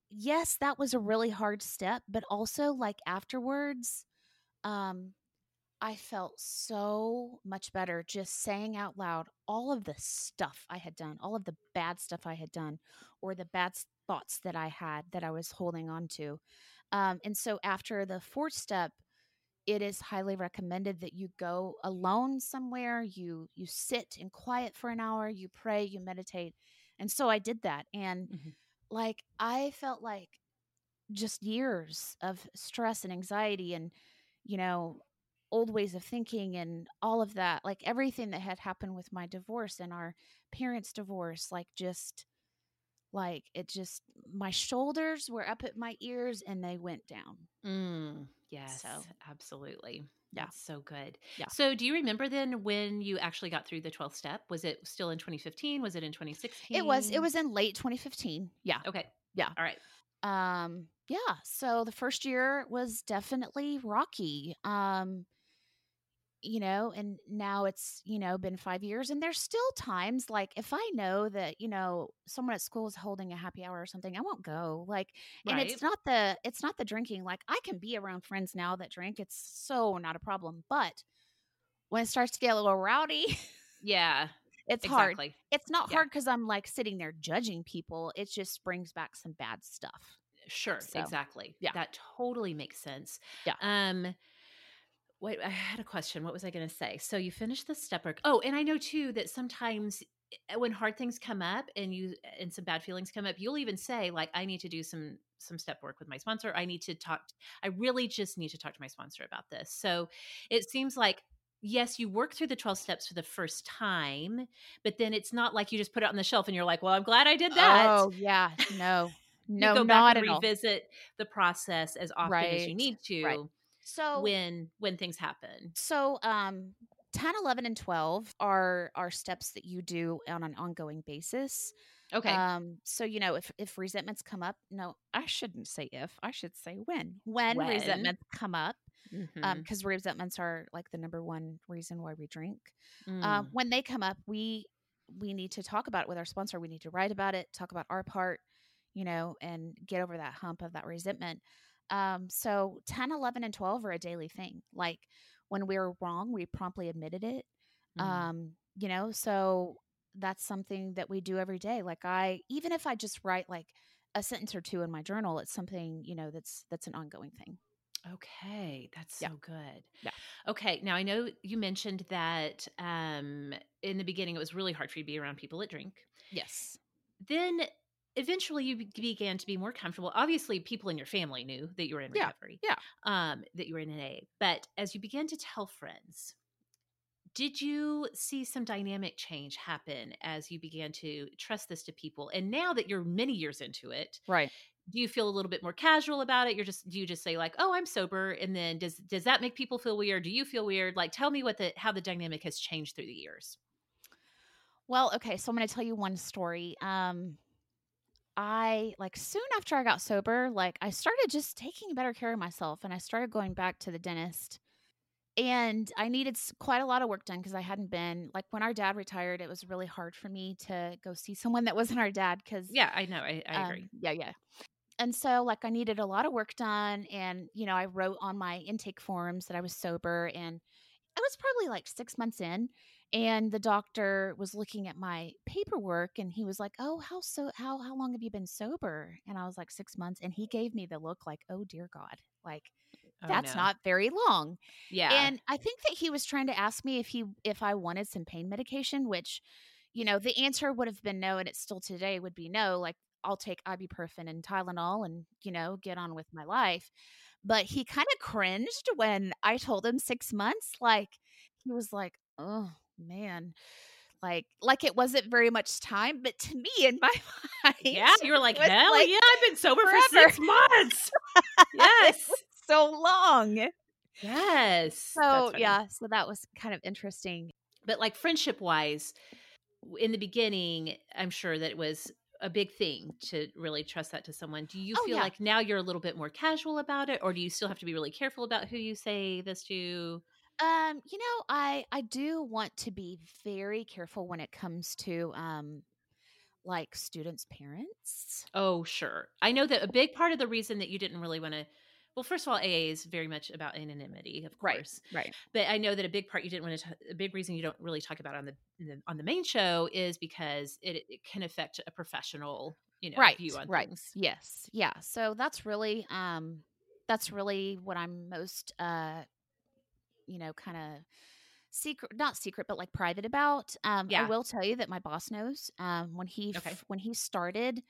yes, that was a really hard step, but also like afterwards um I felt so much better just saying out loud all of the stuff I had done, all of the bad stuff I had done or the bad thoughts that I had that I was holding on to. Um and so after the fourth step it is highly recommended that you go alone somewhere you you sit in quiet for an hour you pray you meditate and so i did that and Mhm. Like i felt like just years of stress and anxiety and you know old ways of thinking and all of that like everything that had happened with my divorce and our parents divorce like just like it just my shoulders were up at my ears and they went down. Mm, yes, So, absolutely. yeah. That's so good. Yeah. So, do you remember then when you actually got through the 12th step? Was it still in 2015? Was it in 2016? it was it was in late 2015 yeah Okay. Yeah. All right. um yeah so the first year was definitely rocky um you know and now it's you know been five years and there's still times like if i know that you know someone at school is holding a happy hour or something i won't go like and it's not the it's not the drinking like i can be around friends now that drink it's so not a problem but when it starts to get a little rowdy Yeah. it's hard exactly. it's not Yeah. hard because i'm like sitting there judging people it just brings back some bad stuff Sure. So, exactly. yeah. That totally makes sense. Yeah. Um, wait, I had a question. What was I going to say? So you finished the step work. Oh, and I know too that sometimes eh, when hard things come up and you and some bad feelings come up, you'll even say like, "I need to do some some step work with my sponsor. I need to talk. I really just need to talk to my sponsor about this." So it seems like. Yes, you work through the 12 steps for the first time, but then it's not like you just put it on the shelf and you're like, well, I'm glad I did that oh yeah no no you go not back and at all revisit the process as often as you need to right. So when when things happen. so um 10 11 and 12 are are steps that you do on an ongoing basis Okay. um so you know if if resentments come up no i shouldn't say if i should say when when, When. resentments come up um Mhm. because resentments are like the number one reason why we drink Mm. um, when they come up we we need to talk about it with our sponsor we need to write about it talk about our part you know and get over that hump of that resentment um, so 10 11 and 12 are a daily thing like when we were wrong we promptly admitted it Mm. um, you know so that's something that we do every day like i even if i just write like a sentence or two in my journal it's something you know that's that's an ongoing thing Okay, that's Yeah. so good. Yeah. Okay, now I know you mentioned that um, in the beginning it was really hard for you to be around people that drink. yes Then eventually you began to be more comfortable. Obviously, people in your family knew that you were in recovery. yeah. Um, that you were in an AA. But as you began to tell friends, did you see some dynamic change happen as you began to trust this to people? And now that you're many years into it, Right. do you feel a little bit more casual about it? You're just do you just say like, "Oh, I'm sober," and then does does that make people feel weird? Do you feel weird? Like, tell me what the how the dynamic has changed through the years. Well, okay, so I'm going to tell you one story. Um I like soon after I got sober, like I started just taking better care of myself and I started going back to the dentist. And I needed quite a lot of work done because I hadn't been like when our dad retired, it was really hard for me to go see someone that wasn't our dad because Yeah, I know. I, I agree. um, yeah, yeah. And so like I needed a lot of work done and you know, I wrote on my intake forms that I was sober and I was probably like 6 months in and the doctor was looking at my paperwork and he was like, "Oh, how so how how long have you been sober?" And I was like 6 months and he gave me the look like, "Oh dear god." Like Oh that's no. not very long. Yeah. And I think that he was trying to ask me if he if I wanted some pain medication, which, you know, the answer would have been no, and it's still today would be no. Like I'll take ibuprofen and Tylenol and, you know, get on with my life. But he kind of cringed when I told him six months. Like he was like, oh man. Like like it wasn't very much time, but to me in my mind, yeah, you were like, "Hell like yeah, I've been sober for 6 months." yes. so long. Yes. So yeah, so that was kind of interesting. But like friendship wise, in the beginning, I'm sure that it was a big thing to really trust that to someone. Do you Oh, feel yeah. like now you're a little bit more casual about it, or do you still have to be really careful about who you say this to? Um, you know, I I do want to be very careful when it comes to um like students' parents. Oh, sure. I know that a big part of the reason that you didn't really want to. Well, first of all, AA is very much about anonymity, of course. Right. But I know that a big part you didn't want to. A big reason you don't really talk about on the, the on the main show is because it, it can affect a professional, you know, Right. view on Right. things. Yes. Yeah. So that's really um that's really what I'm most uh you know, kind of secret not secret but like private about. Um I will tell you that my boss knows. Um when he Okay. f- when he started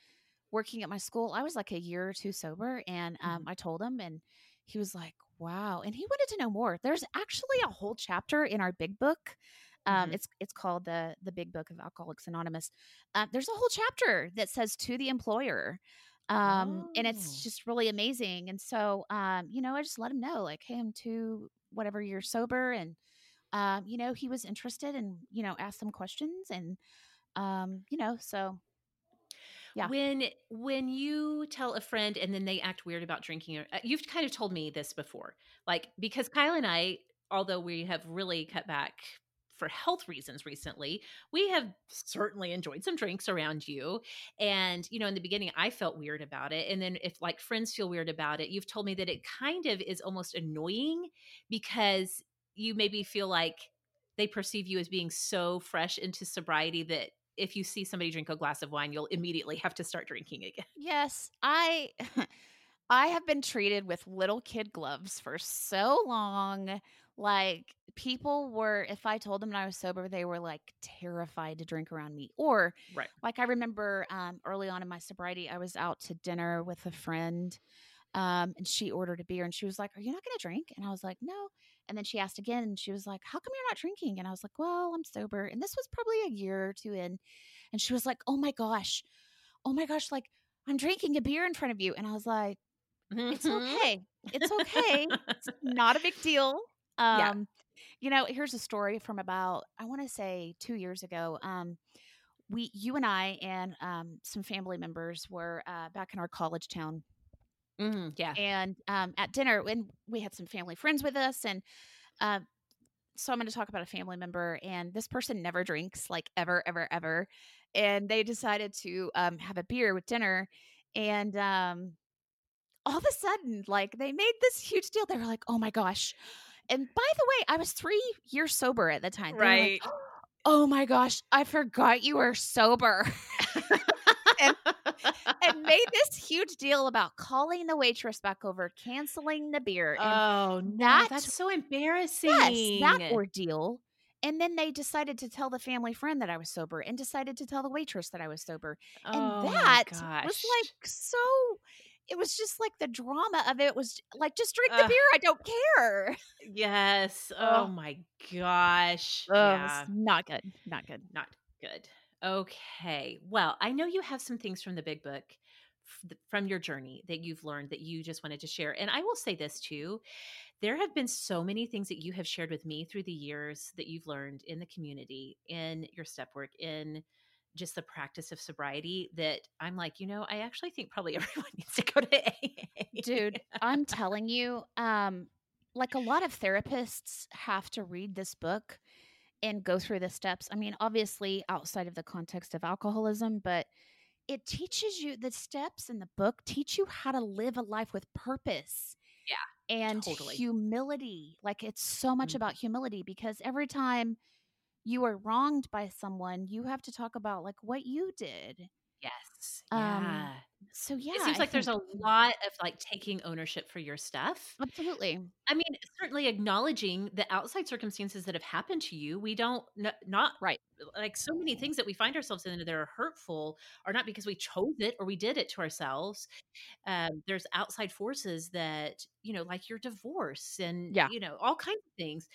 working at my school, I was like a year or two sober and um Mhm. I told him and he was like, "Wow." And he wanted to know more. There's actually a whole chapter in our big book. Um, Mhm. it's it's called the the Big Book of Alcoholics Anonymous. Uh, there's a whole chapter that says to the employer, um, and it's Oh. just really amazing. And so, um, you know, I just let him know, like, hey, I'm to whatever you're sober, and um, you know, he was interested, and you know, asked some questions, and um, you know, so Yeah. When when you tell a friend and then they act weird about drinking, uh, you've kind of told me this before, like because Kyle and I, although we have really cut back for health reasons recently, we have certainly enjoyed some drinks around you. And you know, in the beginning, I felt weird about it, and then if like friends feel weird about it, you've told me that it kind of is almost annoying because you maybe feel like they perceive you as being so fresh into sobriety that if you see somebody drink a glass of wine, you'll immediately have to start drinking again. yes, I I have been treated with little kid gloves for so long. Like people were, if I told them I was sober, they were like terrified to drink around me. Or Right. like I remember um, early on in my sobriety, I was out to dinner with a friend, um, and she ordered a beer, and she was like, "Are you not going to drink?" And I was like, "No." And then she asked again, and she was like, "How come you're not drinking?" And I was like, "Well, I'm sober." And this was probably a year or two in, and she was like, "Oh my gosh, oh my gosh, like I'm drinking a beer in front of you," and I was like, "It's Mhm. okay, it's okay, it's not a big deal." Yeah. Um, you know, here's a story from about I want to say two years ago. Um, we, you and I, and um, some family members were uh, back in our college town, Mhm. Yeah. and um, at dinner, when we had some family friends with us, and uh, so I'm going to talk about a family member, and this person never drinks, like ever, ever, ever, and they decided to um, have a beer with dinner, and um, all of a sudden, like they made this huge deal. They were like, "Oh my gosh!" And by the way, I was three years sober at the time. They were like, Right. oh my gosh, I forgot you were sober. and made this huge deal about calling the waitress back over, canceling the beer. Oh no, that- that's so embarrassing. yes, that ordeal. And then they decided to tell the family friend that I was sober and decided to tell the waitress that I was sober. oh, and my that was like so it was just like the drama of it was like just drink the Ugh. beer. I don't care. Yes. Oh Ugh. my gosh. Was Yeah. not good. Not good. Not good. Okay. Well, I know you have some things from the big book from your journey that you've learned that you just wanted to share. And I will say this too. There have been so many things that you have shared with me through the years that you've learned in the community, in your step work, in just the practice of sobriety that I'm like, you know, I actually think probably everyone needs to go to AA. Dude, I'm telling you, um, like a lot of therapists have to read this book and go through the steps. I mean, obviously outside of the context of alcoholism, but it teaches you the steps in the book teach you how to live a life with purpose. Yeah, And totally. humility. Like it's so much Mhm. about humility because every time you are wronged by someone, you have to talk about like what you did. Yes. Um, Yeah. So yeah, it seems I like there's a lot of like taking ownership for your stuff. absolutely I mean, certainly acknowledging the outside circumstances that have happened to you. We don't n- not right. like so many things that we find ourselves in that are hurtful are not because we chose it or we did it to ourselves. Um, there's outside forces that you know, like your divorce and Yeah. you know all kinds of things.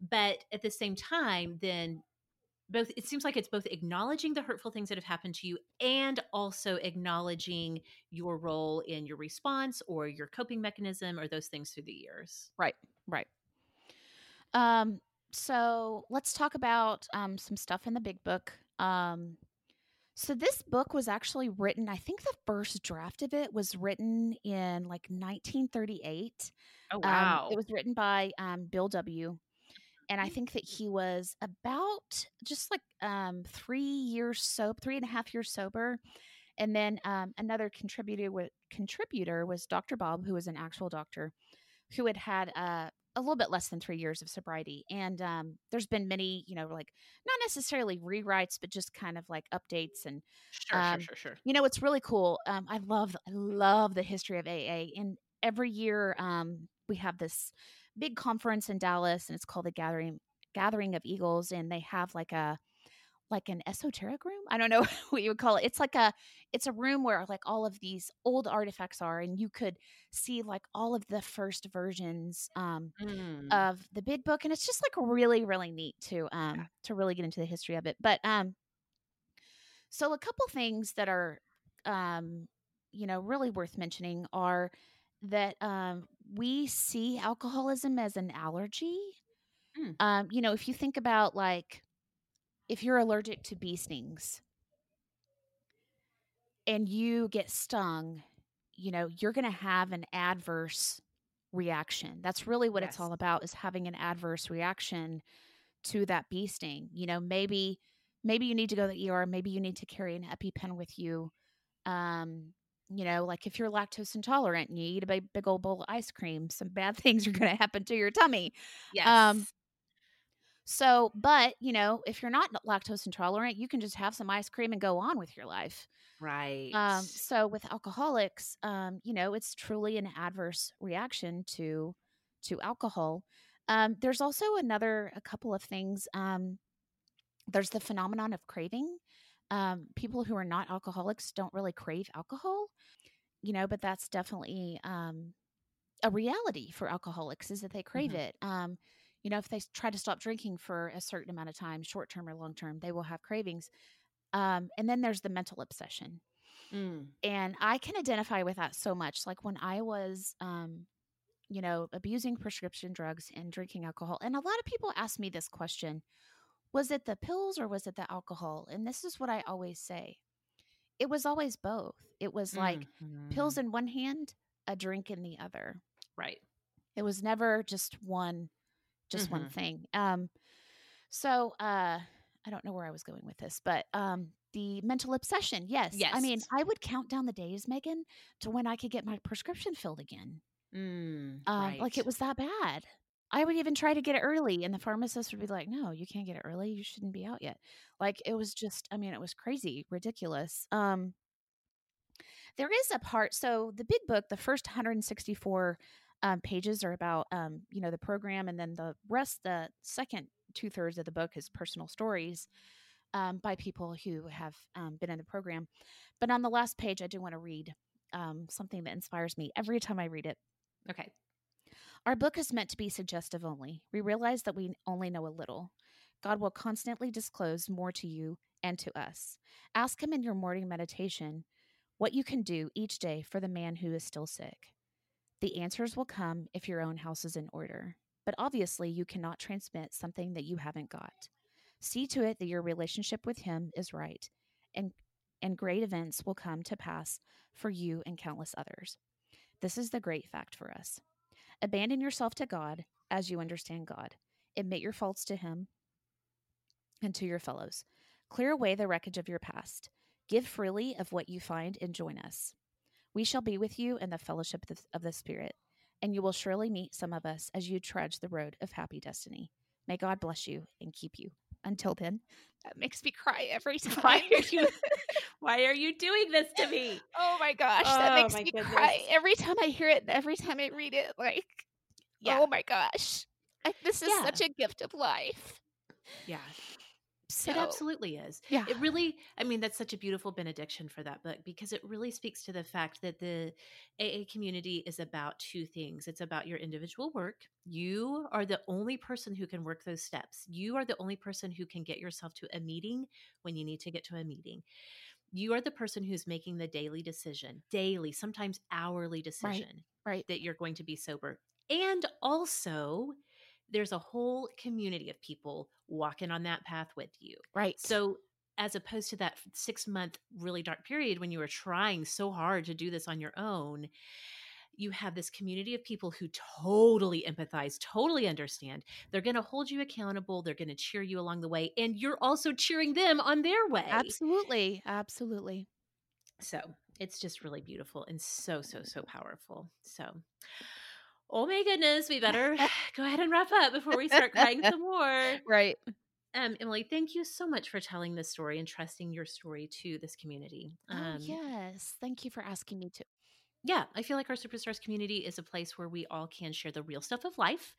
But at the same time, then both it seems like it's both acknowledging the hurtful things that have happened to you and also acknowledging your role in your response or your coping mechanism or those things through the years. Right, right. Um, so let's talk about um, some stuff in the big book. Um, so this book was actually written. I think the first draft of it was written in like 1938. Oh Um, it was written by um, Bill W. And I think that he was about just like um, three years sober, three and a half years sober. And then um, another contributor, wa- contributor was Dr. Bob, who was an actual doctor, who had had uh, a little bit less than three years of sobriety. And um, there's been many, you know, like not necessarily rewrites, but just kind of like updates and sure, um, sure, sure, sure. you know, it's really cool. Um, I love, I love the history of AA. And every year, um, we have this big conference in Dallas, and it's called the Gathering Gathering of Eagles, and they have like a like an esoteric room. I don't know what you would call it. It's like a it's a room where like all of these old artifacts are, and you could see like all of the first versions um, Mm. of the big book, and it's just like really, really neat to um to really get into the history of it. But um, so a couple things that are um, you know, really worth mentioning are that um we see alcoholism as an allergy. Mm. Um, you know, if you think about like if you're allergic to bee stings and you get stung, you know, you're going to have an adverse reaction. That's really what it's all about is having an adverse reaction to that bee sting. You know, maybe maybe you need to go to the ER, maybe you need to carry an EpiPen with you. Um, you know, like if you're lactose intolerant and you eat a big, big old bowl of ice cream, some bad things are going to happen to your tummy. yes. um, So, but, you know, if you're not lactose intolerant, you can just have some ice cream and go on with your life. right. Um, so with alcoholics, um, you know, it's truly an adverse reaction to to alcohol. Um, there's also another a couple of things. Um, there's the phenomenon of craving. Um, people who are not alcoholics don't really crave alcohol, you know, but that's definitely um, a reality for alcoholics is that they crave Mhm. it. Um, you know, if they try to stop drinking for a certain amount of time, short term or long term, they will have cravings. Um, and then there's the mental obsession Mm. and i can identify with that so much like when i was um you know abusing prescription drugs and drinking alcohol and a lot of people ask me this question was it the pills or was it the alcohol and this is what i always say it was always both it was like pills Mhm. in one hand a drink in the other right. it was never just one just one Mhm. thing um so uh i don't know where i was going with this but um the mental obsession yes Yes. i mean i would count down the days megan to when i could get my prescription filled again Mm, um right. like it was that bad i would even try to get it early and the pharmacist would be like no you can't get it early you shouldn't be out yet like it was just i mean it was crazy ridiculous um there is a part so the big book the first 164 um, pages are about um, you know the program and then the rest the second two-thirds of the book is personal stories um, by people who have um, been in the program but on the last page i do want to read um, something that inspires me every time I read it. Okay. Our book is meant to be suggestive only. We realize that we only know a little. God will constantly disclose more to you and to us. Ask Him in your morning meditation what you can do each day for the man who is still sick. The answers will come if your own house is in order. But obviously, you cannot transmit something that you haven't got. See to it that your relationship with Him is right, and, and great events will come to pass for you and countless others. This is the great fact for us. Abandon yourself to God as you understand God. Admit your faults to Him and to your fellows. Clear away the wreckage of your past. Give freely of what you find and join us. We shall be with you in the fellowship of the, Spirit, and you will surely meet some of us as you trudge the road of happy destiny. May God bless you and keep you. Until then, that makes me cry every time. Why are you why are you doing this to me? Oh my gosh, Oh, that makes me goodness. cry every time I hear it and every time I read it. Like, Yeah. oh my gosh, I, this is Yeah. such a gift of life. Yeah. So, It absolutely is. yeah, It really, I mean, that's such a beautiful benediction for that book because it really speaks to the fact that the AA community is about two things. It's about your individual work. You are the only person who can work those steps. You are the only person who can get yourself to a meeting when you need to get to a meeting. You are the person who's making the daily decision, daily, sometimes hourly decision right. that you're going to be sober. And also, there's a whole community of people walking on that path with you. Right. So, as opposed to that six month really dark period when you were trying so hard to do this on your own, you have this community of people who totally empathize, totally understand. They're going to hold you accountable. They're going to cheer you along the way. And you're also cheering them on their way. absolutely, absolutely. So, it's just really beautiful and so, so, so powerful. So, oh my goodness, we better go ahead and wrap up before we start crying some more. Right. Um, Emily, thank you so much for telling this story and trusting your story to this community. Um, oh yes, thank you for asking me to. Yeah, I feel like our Superstars community is a place where we all can share the real stuff of life.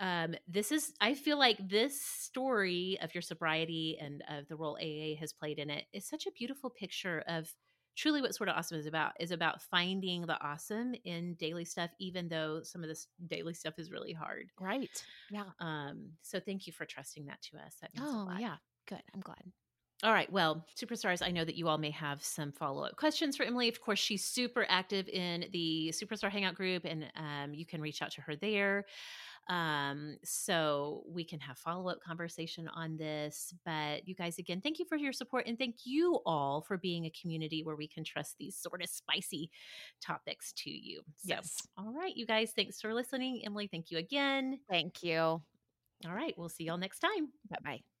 Um, this is, I feel like this story of your sobriety and of the role AA has played in it is such a beautiful picture of truly what Sorta Awesome is about is about finding the awesome in daily stuff even though some of this daily stuff is really hard Right. Yeah. um so thank you for trusting that to us that means a Oh lot. yeah. Good. I'm glad. All right. Well, superstars, I know that you all may have some follow up questions for Emily. Of course, she's super active in the Superstar Hangout group, and um, you can reach out to her there. Um, so we can have follow up conversation on this. But you guys, again, thank you for your support, and thank you all for being a community where we can trust these sort of spicy topics to you. So, Yes. all right, you guys, thanks for listening. Emily, thank you again. Thank you. All right, we'll see y'all next time. Bye bye.